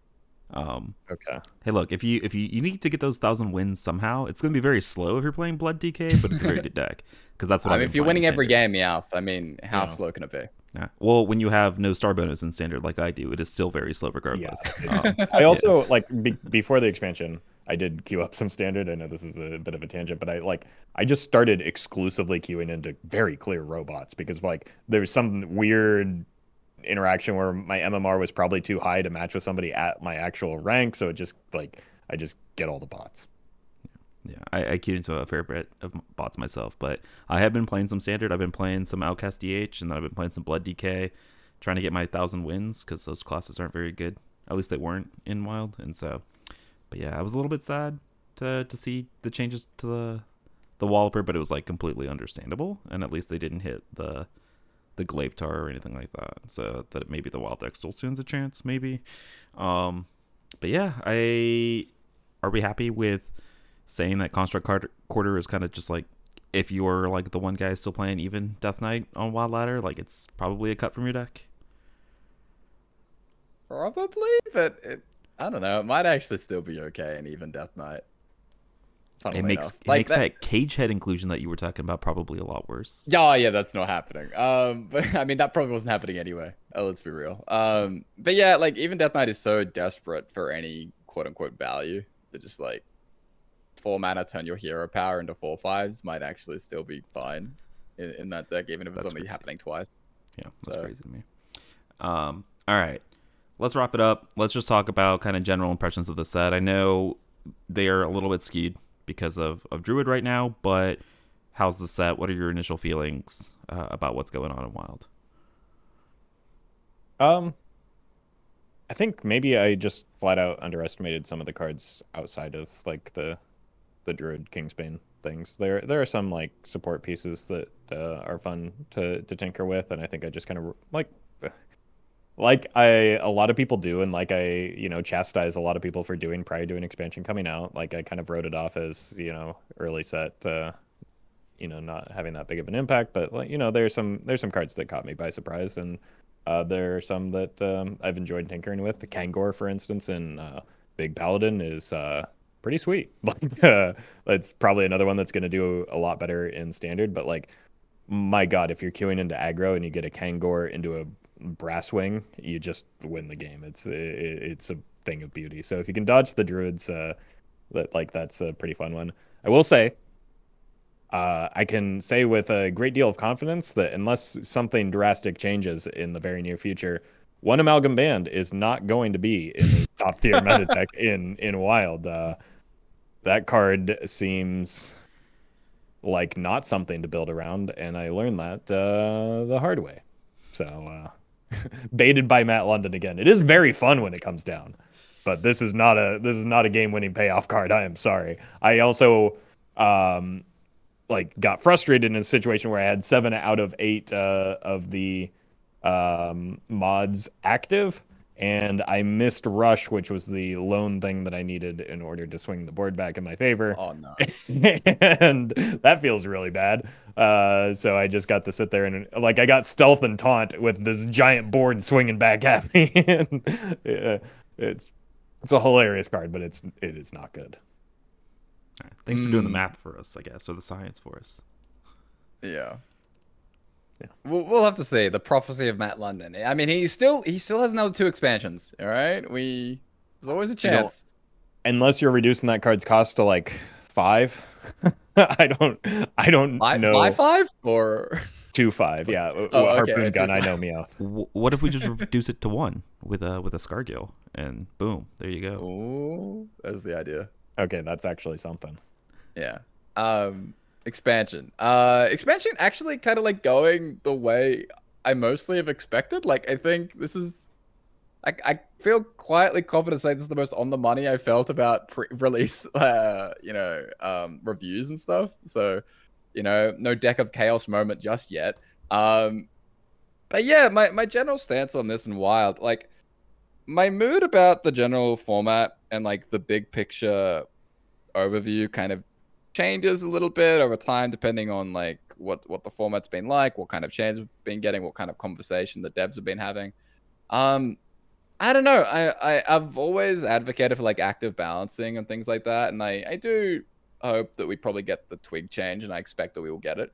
Um, Okay. hey, look, if you if you, you need to get those thousand wins somehow, it's gonna be very slow if you're playing blood DK, but it's a very good deck because that's what I I've mean, if you're winning in every game, Meowth, I mean, how Yeah. slow can it be? Yeah. Well, when you have no star bonus in standard like I do, it is still very slow regardless. Yeah. Um, I also like be- before the expansion, I did queue up some standard. I know this is a bit of a tangent, but I like I just started exclusively queuing into very clear robots because like there's some weird interaction where my MMR was probably too high to match with somebody at my actual rank, so it just like I just get all the bots. Yeah, I, I queued into a fair bit of bots myself, but I have been playing some standard. I've been playing some Outcast DH, and then I've been playing some Blood DK, trying to get my thousand wins because those classes aren't very good. At least they weren't in Wild, and so. But yeah, I was a little bit sad to to see the changes to the the Walloper, but it was like completely understandable, and at least they didn't hit the the Glaivetar or anything like that. So that maybe the Wild deck still stands a chance, maybe. Um, but yeah, I are we happy with saying that construct card quarter is kind of just like if you're like the one guy still playing even death knight on wild ladder like it's probably a cut from your deck Probably, but it, I don't know. It might actually still be okay and even Death Knight. Funnily it makes it makes that, cage head inclusion that you were talking about probably a lot worse Yeah, yeah, that's not happening. Um, but I mean, that probably wasn't happening anyway. Oh, let's be real. Um, but yeah, like even Death Knight is so desperate for any quote unquote value that just like four mana turn your hero power into four fives might actually still be fine in, in that deck, even if it's That's only crazy. happening twice. yeah that's So- crazy to me. Um all right. Let's wrap it up. Let's just talk about kind of general impressions of the set. I know they are a little bit skewed because of of druid right now but how's the set? What are your initial feelings uh, about what's going on in wild? Um, I think maybe I just flat out underestimated some of the cards outside of like the the Druid Kingsbane things. There there are some like support pieces that uh, are fun to to tinker with, and I think I just kind of like like I a lot of people do, and like I you know chastise a lot of people for doing prior to an expansion coming out. Like I kind of wrote it off as you know early set. Uh, you know, not having that big of an impact, but like you know, there's some there's some cards that caught me by surprise, and uh, there are some that um, I've enjoyed tinkering with. The Kangor, for instance, in uh, Big Paladin is uh, pretty sweet. Like, uh, it's probably another one that's going to do a lot better in Standard. But like, my god, if you're queuing into aggro and you get a Kangor into a brass wing, you just win the game. It's it, it's a thing of beauty. So if you can dodge the druids, uh, that like that's a pretty fun one. I will say, uh, I can say with a great deal of confidence that unless something drastic changes in the very near future, one amalgam band is not going to be in the top tier meta deck in in wild. Uh, that card seems like not something to build around, and I learned that uh, the hard way. So uh, baited by Matt London again. It is very fun when it comes down, but this is not a this is not a game winning payoff card. I am sorry. I also um, like got frustrated in a situation where I had seven out of eight uh, of the um, mods active and I missed rush, which was the lone thing that I needed in order to swing the board back in my favor. Oh no. and that feels really bad. Uh, so I just got to sit there and like I got stealth and taunt with this giant board swinging back at me. and, yeah, it's it's a hilarious card, but it's it is not good. All right. Thanks for doing the Mm. math for us, I guess, or the science for us. Yeah. Yeah. We'll, we'll have to see the prophecy of Matt London. I mean, he still he still has another two expansions. All right, we there's always a You know, chance. Unless you're reducing that card's cost to like five. I don't I don't Buy, know. buy five or Two five, yeah. Oh, Harpoon two gun, I know Meowth. W- what if we just reduce it to one with a with a Scargil, and boom, there you go. oh, that's the idea. Okay, that's actually something. Yeah. Um, expansion. Uh, expansion actually kind of like going the way I mostly have expected. Like, I think this is. I, I feel quietly confident saying this is the most on the money I felt about pre-release, uh, you know, um, reviews and stuff. So, you know, no deck of chaos moment just yet. Um, but yeah, my, my general stance on this and wild, like my mood about the general format and like the big picture overview kind of changes a little bit over time depending on like what what the format's been like what kind of change we've been getting what kind of conversation the devs have been having. Um i don't know. I, I i've always advocated for like active balancing and things like that and i i do hope that we probably get the twig change and i expect that we will get it.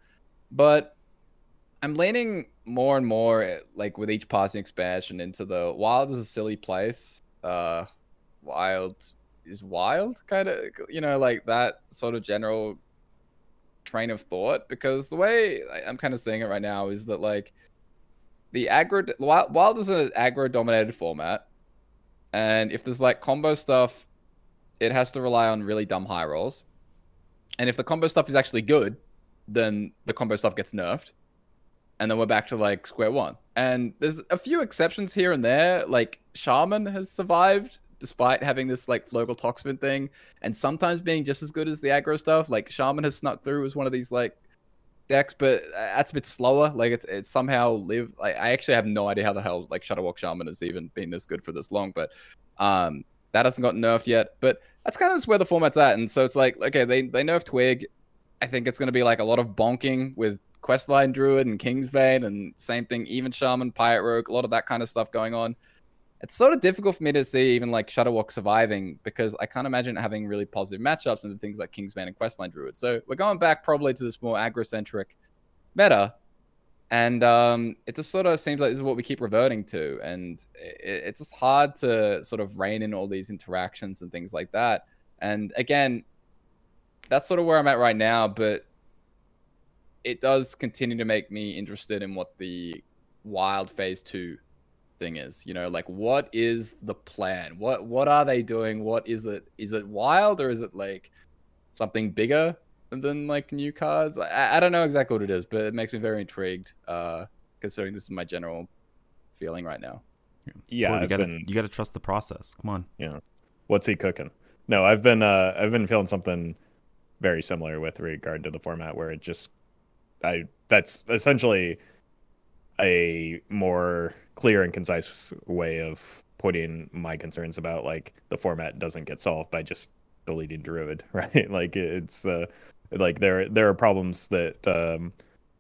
But i'm leaning more and more like with each passing expansion into the wild is a silly place uh wild is wild kind of you know like that sort of general train of thought because the way i'm kind of seeing it right now is that like the aggro wild is an aggro dominated format and if there's like combo stuff it has to rely on really dumb high rolls and if the combo stuff is actually good then the combo stuff gets nerfed and then we're back to like square one. And there's a few exceptions here and there. Like Shaman has survived despite having this like Flogel Toxfin thing, and sometimes being just as good as the aggro stuff. Like Shaman has snuck through as one of these like decks, but uh, that's a bit slower. Like it, it somehow live. Like I actually have no idea how the hell like Shudderwock Shaman has even been this good for this long, but um that hasn't got nerfed yet. But that's kind of where the format's at, and so it's like okay, they they nerfed Twig. I think it's going to be like a lot of bonking with Questline Druid and Kingsbane, and same thing, even Shaman, Pirate Rogue, a lot of that kind of stuff going on. It's sort of difficult for me to see even like Shudderwock surviving because I can't imagine having really positive matchups into things like Kingsbane and Questline Druid. So we're going back probably to this more aggro-centric meta, and um, it just sort of seems like this is what we keep reverting to, and it, it's just hard to sort of rein in all these interactions and things like that. And again, that's sort of where I'm at right now, but it does continue to make me interested in what the wild phase two thing is you know like what is the plan what what are they doing what is it is it wild or is it like something bigger than like new cards i, I don't know exactly what it is but it makes me very intrigued uh considering this is my general feeling right now Yeah, Corey, you gotta been. you gotta trust the process. Come on. Yeah what's he cooking? No, I've been. Uh, I've been feeling something very similar with regard to the format, where it just, I that's essentially a more clear and concise way of putting my concerns about like the format doesn't get solved by just deleting druid right? Like it's uh like there there are problems that um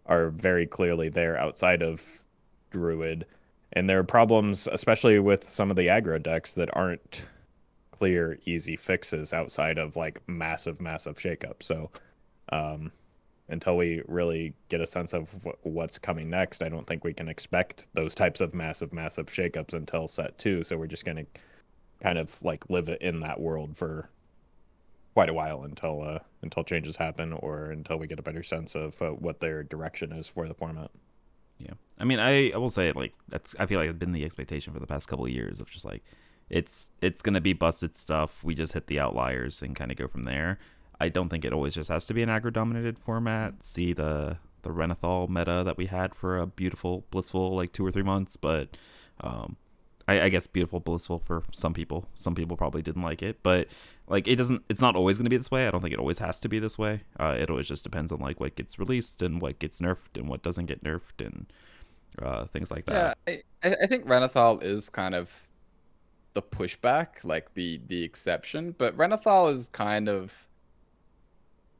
are very clearly there outside of druid. And there are problems especially with some of the aggro decks that aren't clear easy fixes outside of like massive massive shakeup. So um until we really get a sense of what's coming next, I don't think we can expect those types of massive, massive shakeups until set two. So we're just going to kind of like live in that world for quite a while until uh, until changes happen or until we get a better sense of uh, what their direction is for the format. Yeah, I mean, I, I will say like that's I feel like it's been the expectation for the past couple of years of just like it's it's gonna be busted stuff. We just hit the outliers and kind of go from there. I don't think it always just has to be an aggro dominated format. See the the Renathal meta that we had for a beautiful, blissful like two or three months, but um, I, I guess beautiful, blissful for some people. Some people probably didn't like it, but like it doesn't. It's not always going to be this way. I don't think it always has to be this way. Uh, it always just depends on like what gets released and what gets nerfed and what doesn't get nerfed and uh, things like that. Yeah, I, I think Renathal is kind of the pushback, like the the exception, but Renathal is kind of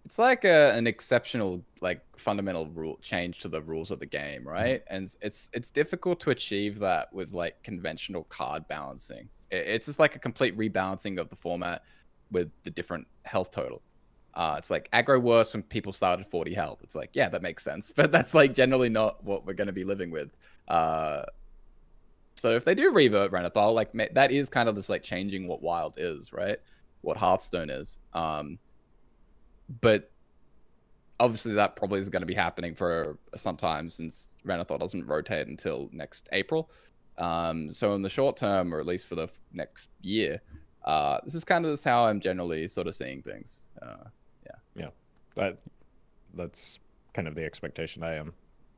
it's like a, an exceptional like fundamental rule change to the rules of the game right? Mm-hmm. and it's it's difficult to achieve that with like conventional card balancing. It's just like a complete rebalancing of the format with the different health total. Uh, it's like aggro worse when people started 40 health. It's like yeah that makes sense but that's like generally not what we're going to be living with. Uh, so if they do revert Renathal, like that is kind of this like changing what wild is right? What hearthstone is. Um, but obviously that probably is going to be happening for some time since Renathal doesn't rotate until next April. Um, so in the short term, or at least for the f- next year, uh, this is kind of this how I'm generally sort of seeing things. Uh, yeah, yeah, that that's kind of the expectation I am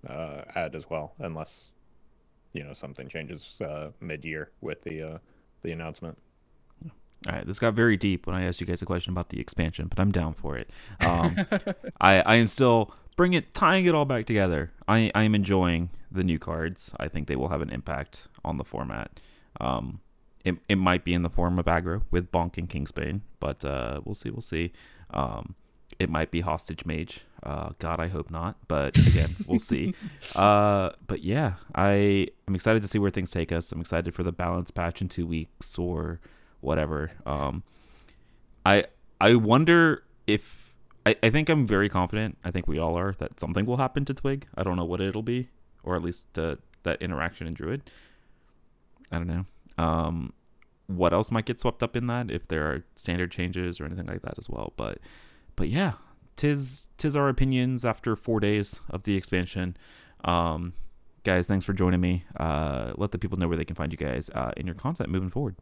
uh, at as well, unless you know something changes uh, mid-year with the uh, the announcement. All right, this got very deep when I asked you guys a question about the expansion, but I'm down for it. Um, I I am still bring it tying it all back together. I I am enjoying the new cards. I think they will have an impact on the format. Um, it it might be in the form of aggro with Bonk and Kingsbane, but uh, we'll see. We'll see. Um, it might be hostage mage. Uh, God, I hope not. But again, we'll see. Uh, but yeah, I I'm excited to see where things take us. I'm excited for the balance patch in two weeks or whatever. Um, I I wonder if I, I think I'm very confident. I think we all are that something will happen to Twig. I don't know what it'll be, or at least uh, that interaction in Druid. I don't know. Um, what else might get swept up in that if there are standard changes or anything like that as well. But but yeah, tis tis our opinions after four days of the expansion. Um, guys, thanks for joining me. Uh, let the people know where they can find you guys uh, in your content moving forward.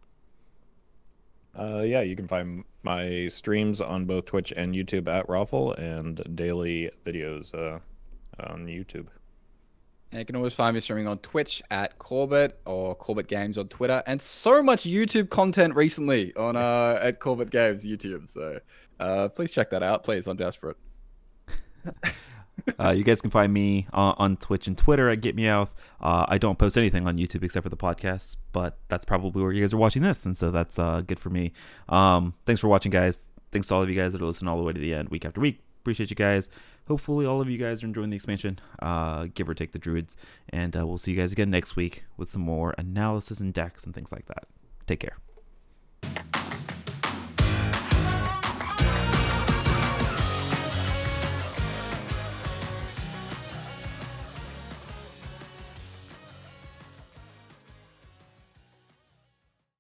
Uh, yeah, you can find my streams on both Twitch and YouTube at Roffle and daily videos uh, on YouTube. And you can always find me streaming on Twitch at Corbett or Corbett Games on Twitter, and so much YouTube content recently on uh, at Corbett Games YouTube. So uh, please check that out, please. I'm desperate. Uh, you guys can find me uh, on Twitch and Twitter at Get Uh, I don't post anything on YouTube except for the podcast, but that's probably where you guys are watching this, and so that's uh, good for me. Um, thanks for watching, guys. Thanks to all of you guys that are listening all the way to the end, week after week. Appreciate you guys. Hopefully, all of you guys are enjoying the expansion, uh, give or take the druids, and uh, we'll see you guys again next week with some more analysis and decks and things like that. Take care.